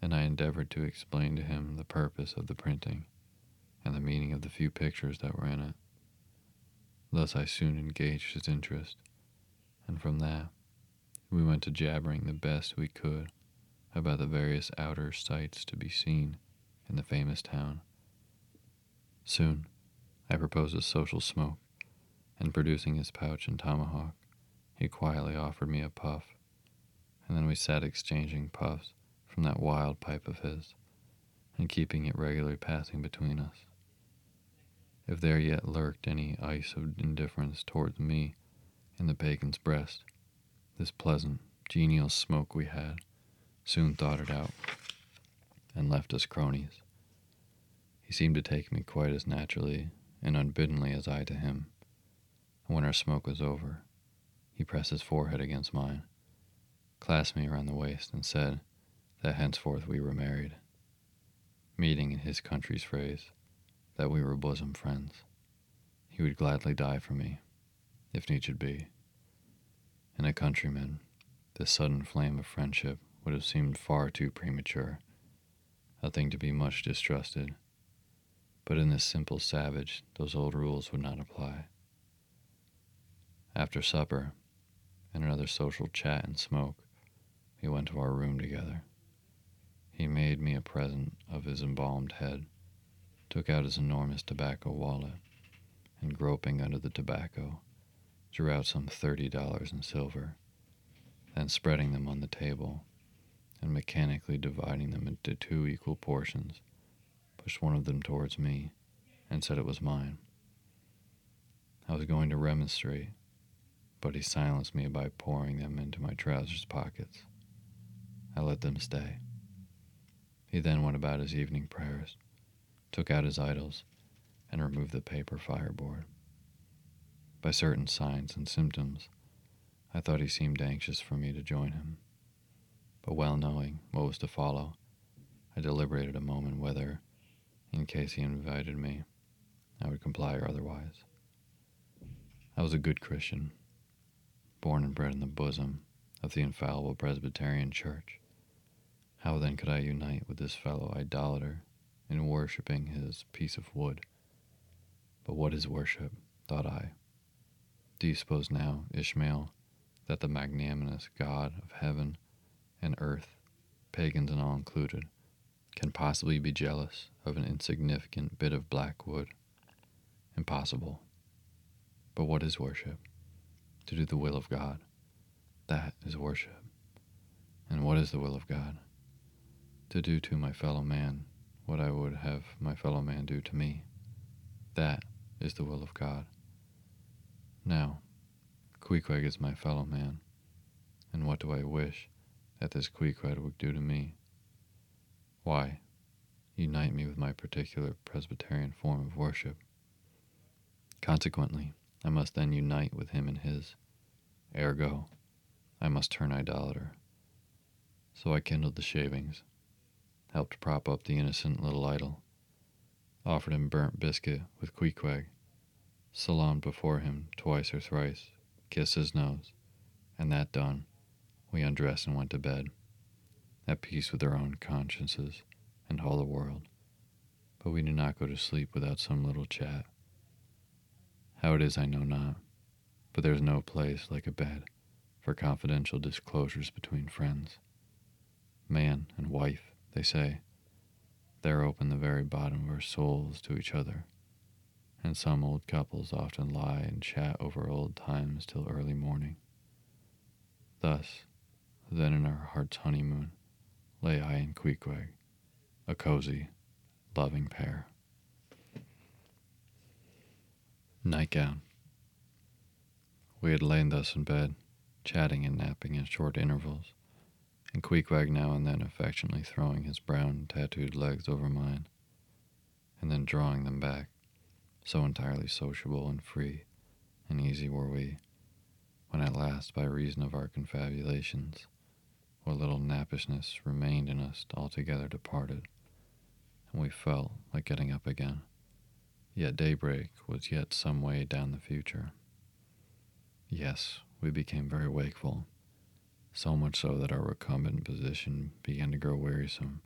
and I endeavored to explain to him the purpose of the printing and the meaning of the few pictures that were in it. Thus I soon engaged his interest, and from that we went to jabbering the best we could about the various outer sights to be seen in the famous town. Soon I proposed a social smoke, and producing his pouch and tomahawk, he quietly offered me a puff, and then we sat exchanging puffs from that wild pipe of his, and keeping it regularly passing between us. If there yet lurked any ice of indifference towards me in the pagan's breast, this pleasant, genial smoke we had soon thawed it out and left us cronies. He seemed to take me quite as naturally and unbiddenly as I to him, and when our smoke was over, he pressed his forehead against mine, clasped me around the waist, and said that henceforth we were married, meeting in his country's phrase that we were bosom friends. He would gladly die for me, if need should be. In a countryman, this sudden flame of friendship would have seemed far too premature, a thing to be much distrusted. But in this simple savage, those old rules would not apply. After supper, and another social chat and smoke, we went to our room together. He made me a present of his embalmed head, took out his enormous tobacco wallet, and groping under the tobacco, drew out some thirty dollars in silver. Then, spreading them on the table, and mechanically dividing them into two equal portions, pushed one of them towards me and said it was mine. I was going to remonstrate, but he silenced me by pouring them into my trousers pockets. I let them stay. He then went about his evening prayers, took out his idols, and removed the paper fireboard. By certain signs and symptoms, I thought he seemed anxious for me to join him but well knowing what was to follow, I deliberated a moment whether, in case he invited me, I would comply or otherwise. I was a good Christian, born and bred in the bosom of the infallible Presbyterian Church. How then could I unite with this fellow idolater in worshipping his piece of wood? But what is worship? thought I. Do you suppose now, Ishmael, that the magnanimous God of heaven and earth, pagans and all included, can possibly be jealous of an insignificant bit of black wood. Impossible. But what is worship? To do the will of God. That is worship. And what is the will of God? To do to my fellow man what I would have my fellow man do to me. That is the will of God. Now, Queequeg is my fellow man, and what do I wish that this Queequeg would do to me. Why, unite me with my particular Presbyterian form of worship. Consequently, I must then unite with him in his. Ergo, I must turn idolater. So I kindled the shavings, helped prop up the innocent little idol, offered him burnt biscuit with Queequeg, salaamed before him twice or thrice, kissed his nose, and that done, we undressed and went to bed, at peace with our own consciences and all the world. But we did not go to sleep without some little chat. How it is, I know not, but there is no place like a bed for confidential disclosures between friends. Man and wife, they say, there open the very bottom of our souls to each other, and some old couples often lie and chat over old times till early morning. Thus, then in our heart's honeymoon lay I and Queequeg, a cozy, loving pair. Nightgown. We had lain thus in bed, chatting and napping in short intervals, and Queequeg now and then affectionately throwing his brown tattooed legs over mine, and then drawing them back, so entirely sociable and free and easy were we, when at last, by reason of our confabulations, what little nappishness remained in us altogether departed, and we felt like getting up again. Yet daybreak was yet some way down the future. Yes, we became very wakeful, so much so that our recumbent position began to grow wearisome,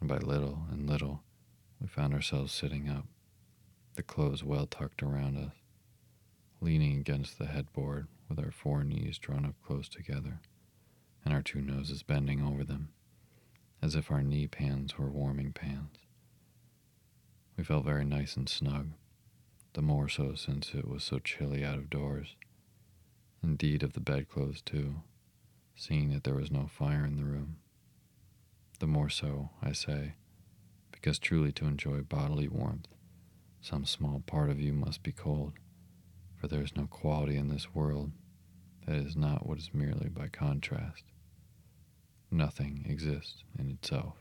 and by little and little we found ourselves sitting up, the clothes well tucked around us, leaning against the headboard with our four knees drawn up close together and our two noses bending over them, as if our knee pans were warming pans. We felt very nice and snug, the more so since it was so chilly out of doors. Indeed, of the bedclothes, too, seeing that there was no fire in the room. The more so, I say, because truly to enjoy bodily warmth, some small part of you must be cold, for there is no quality in this world that is not what is merely by contrast. Nothing exists in itself.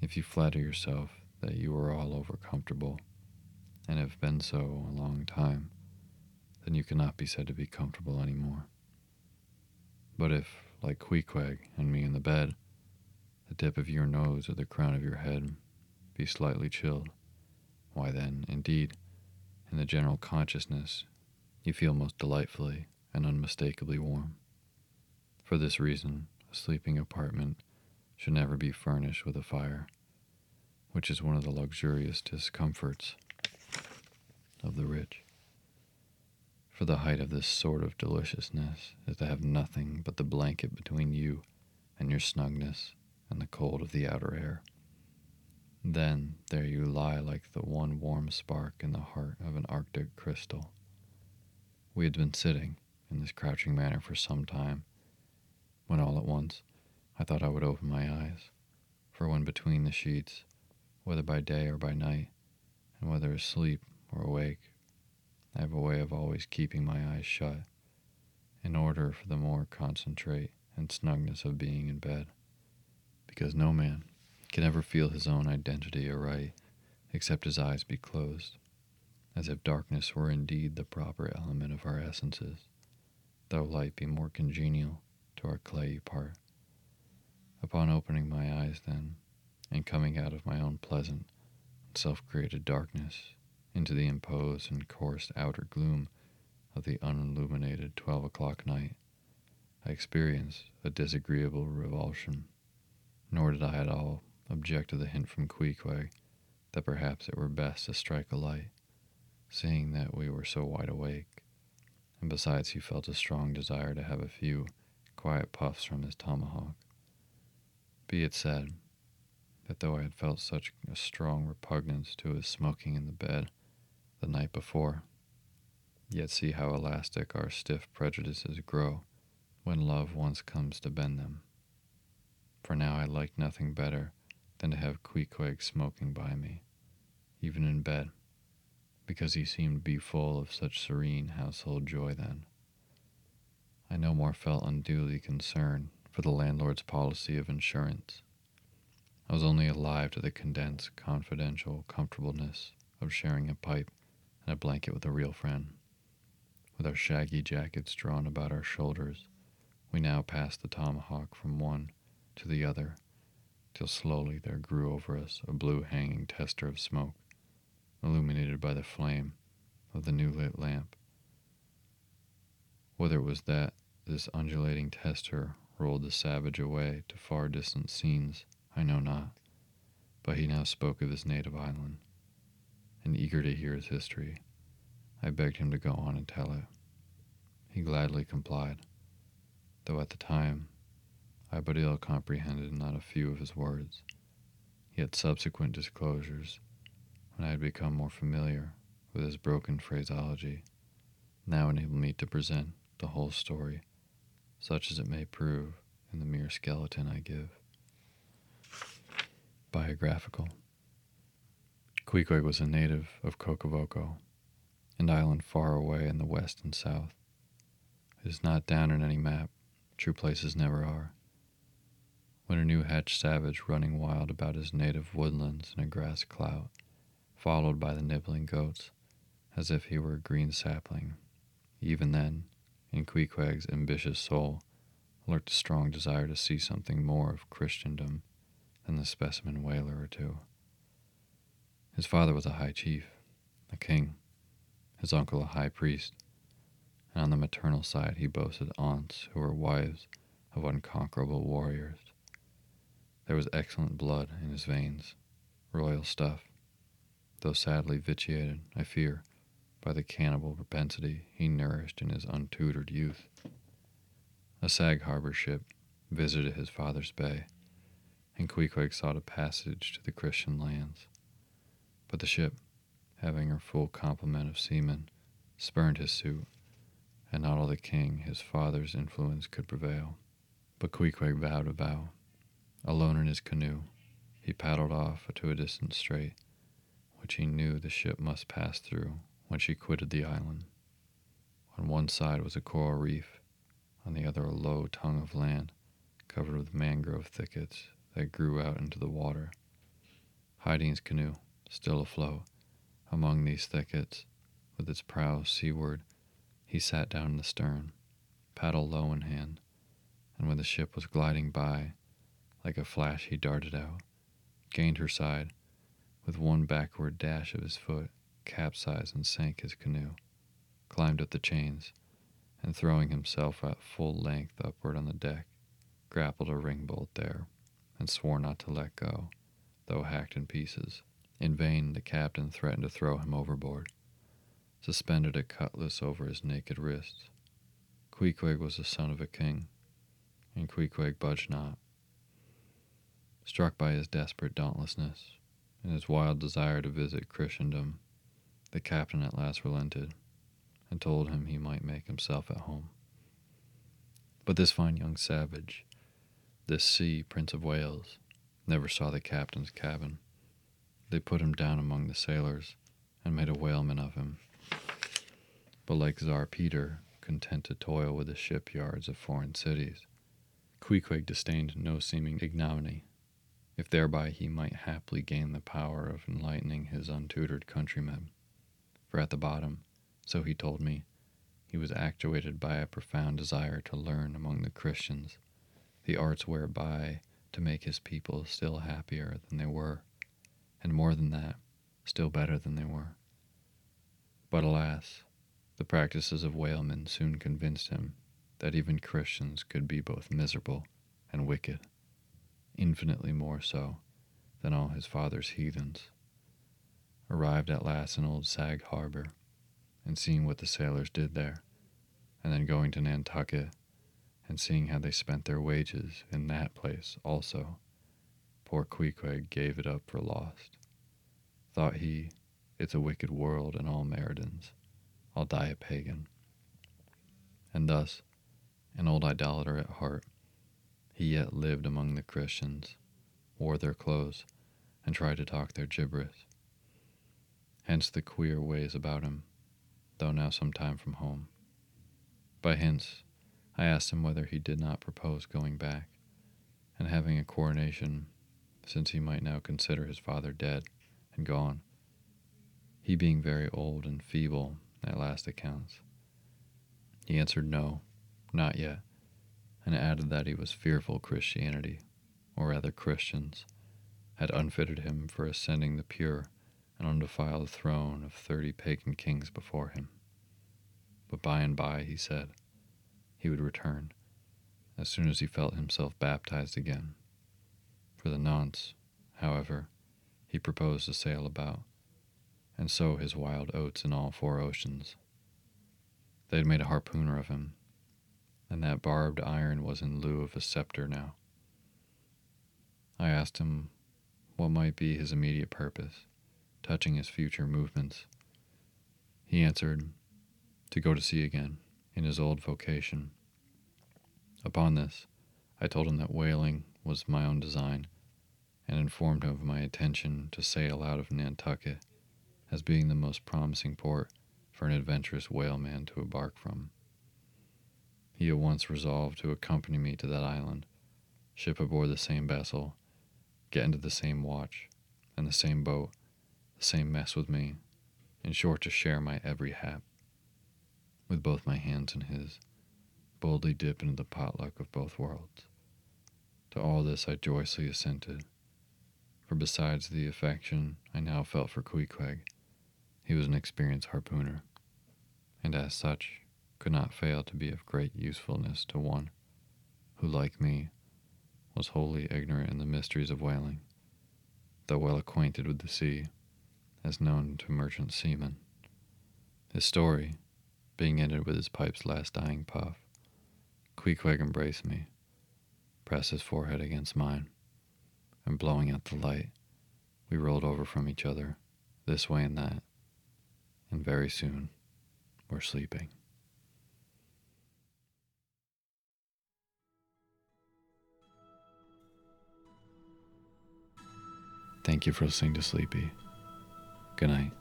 If you flatter yourself that you are all over comfortable, and have been so a long time, then you cannot be said to be comfortable anymore. But if, like Queequeg and me in the bed, the tip of your nose or the crown of your head be slightly chilled, why then, indeed, in the general consciousness, you feel most delightfully and unmistakably warm. For this reason, a sleeping apartment should never be furnished with a fire, which is one of the luxurious discomforts of the rich. For the height of this sort of deliciousness is to have nothing but the blanket between you and your snugness and the cold of the outer air. Then there you lie like the one warm spark in the heart of an arctic crystal. We had been sitting in this crouching manner for some time, when all at once I thought I would open my eyes, for when between the sheets, whether by day or by night, and whether asleep or awake, I have a way of always keeping my eyes shut, in order for the more concentrate and snugness of being in bed, because no man can ever feel his own identity aright except his eyes be closed, as if darkness were indeed the proper element of our essences, though light be more congenial to our clayey part. Upon opening my eyes, then, and coming out of my own pleasant self created darkness, into the imposed and coarse outer gloom of the unilluminated twelve o'clock night, I experienced a disagreeable revulsion. Nor did I at all object to the hint from Queequeg that perhaps it were best to strike a light, seeing that we were so wide awake, and besides he felt a strong desire to have a few quiet puffs from his tomahawk. Be it said that though I had felt such a strong repugnance to his smoking in the bed, the night before. Yet see how elastic our stiff prejudices grow when love once comes to bend them. For now I liked nothing better than to have Queequeg smoking by me, even in bed, because he seemed to be full of such serene household joy then. I no more felt unduly concerned for the landlord's policy of insurance. I was only alive to the condensed, confidential comfortableness of sharing a pipe and a blanket with a real friend. With our shaggy jackets drawn about our shoulders, we now passed the tomahawk from one to the other, till slowly there grew over us a blue hanging tester of smoke, illuminated by the flame of the new lit lamp. Whether it was that this undulating tester rolled the savage away to far distant scenes, I know not, but he now spoke of his native island and eager to hear his history, I begged him to go on and tell it. He gladly complied, though at the time I but ill comprehended not a few of his words. Yet subsequent disclosures, when I had become more familiar with his broken phraseology, now enable me to present the whole story, such as it may prove in the mere skeleton I give. Biographical. Queequeg was a native of Kokovoko, an island far away in the west and south. It is not down in any map, true places never are. When a new hatched savage running wild about his native woodlands in a grass clout, followed by the nibbling goats, as if he were a green sapling, even then, in Queequeg's ambitious soul, lurked a strong desire to see something more of Christendom than the specimen whaler or two. His father was a high chief, a king, his uncle a high priest, and on the maternal side he boasted aunts who were wives of unconquerable warriors. There was excellent blood in his veins, royal stuff, though sadly vitiated, I fear, by the cannibal propensity he nourished in his untutored youth. A Sag Harbor ship visited his father's bay, and Queequeg sought a passage to the Christian lands. But the ship, having her full complement of seamen, spurned his suit, and not all the king, his father's influence, could prevail. But Queequeg vowed a vow. Alone in his canoe, he paddled off to a distant strait, which he knew the ship must pass through when she quitted the island. On one side was a coral reef, on the other a low tongue of land covered with mangrove thickets that grew out into the water. Hiding his canoe, still afloat, among these thickets, with its prow seaward, he sat down in the stern, paddle low in hand, and when the ship was gliding by, like a flash he darted out, gained her side, with one backward dash of his foot, capsized and sank his canoe, climbed up the chains, and throwing himself at full length upward on the deck, grappled a ringbolt there, and swore not to let go, though hacked in pieces. In vain the captain threatened to throw him overboard, suspended a cutlass over his naked wrists. Queequeg was the son of a king, and Queequeg budged not. Struck by his desperate dauntlessness and his wild desire to visit Christendom, the captain at last relented and told him he might make himself at home. But this fine young savage, this sea Prince of Wales, never saw the captain's cabin. They put him down among the sailors and made a whaleman of him. But like Tsar Peter, content to toil with the shipyards of foreign cities, Queequeg disdained no seeming ignominy, if thereby he might haply gain the power of enlightening his untutored countrymen. For at the bottom, so he told me, he was actuated by a profound desire to learn among the Christians the arts whereby to make his people still happier than they were, and more than that, still better than they were. But alas, the practices of whalemen soon convinced him that even Christians could be both miserable and wicked, infinitely more so than all his father's heathens. Arrived at last in old Sag Harbor, and seeing what the sailors did there, and then going to Nantucket and seeing how they spent their wages in that place also, poor Queequeg gave it up for lost. Thought he, it's a wicked world and all meridians. I'll die a pagan. And thus, an old idolater at heart, he yet lived among the Christians, wore their clothes, and tried to talk their gibberish. Hence the queer ways about him though now some time from home. By hints, I asked him whether he did not propose going back and having a coronation, since he might now consider his father dead and gone, he being very old and feeble at last accounts. He answered no, not yet, and added that he was fearful Christianity, or rather Christians, had unfitted him for ascending the pure and undefiled throne of thirty pagan kings before him. But by and by, he said, he would return, as soon as he felt himself baptized again. For the nonce, however, he proposed to sail about, and sow his wild oats in all four oceans. They had made a harpooner of him, and that barbed iron was in lieu of a scepter now. I asked him what might be his immediate purpose touching his future movements. He answered, to go to sea again in his old vocation. Upon this, I told him that whaling was my own design, and informed him of my intention to sail out of Nantucket as being the most promising port for an adventurous whaleman to embark from. he at once resolved to accompany me to that island, ship aboard the same vessel, get into the same watch, and the same boat, the same mess with me, in short, to share my every hap. With both my hands in his, boldly dip into the potluck of both worlds. To all this I joyously assented, for besides the affection I now felt for Queequeg, he was an experienced harpooner, and as such could not fail to be of great usefulness to one who, like me, was wholly ignorant in the mysteries of whaling, though well acquainted with the sea, as known to merchant seamen. His story, being ended with his pipe's last dying puff, Queequeg embraced me, pressed his forehead against mine, and blowing out the light, we rolled over from each other, this way and that, and very soon we're sleeping. Thank you for listening to Sleepy. Good night.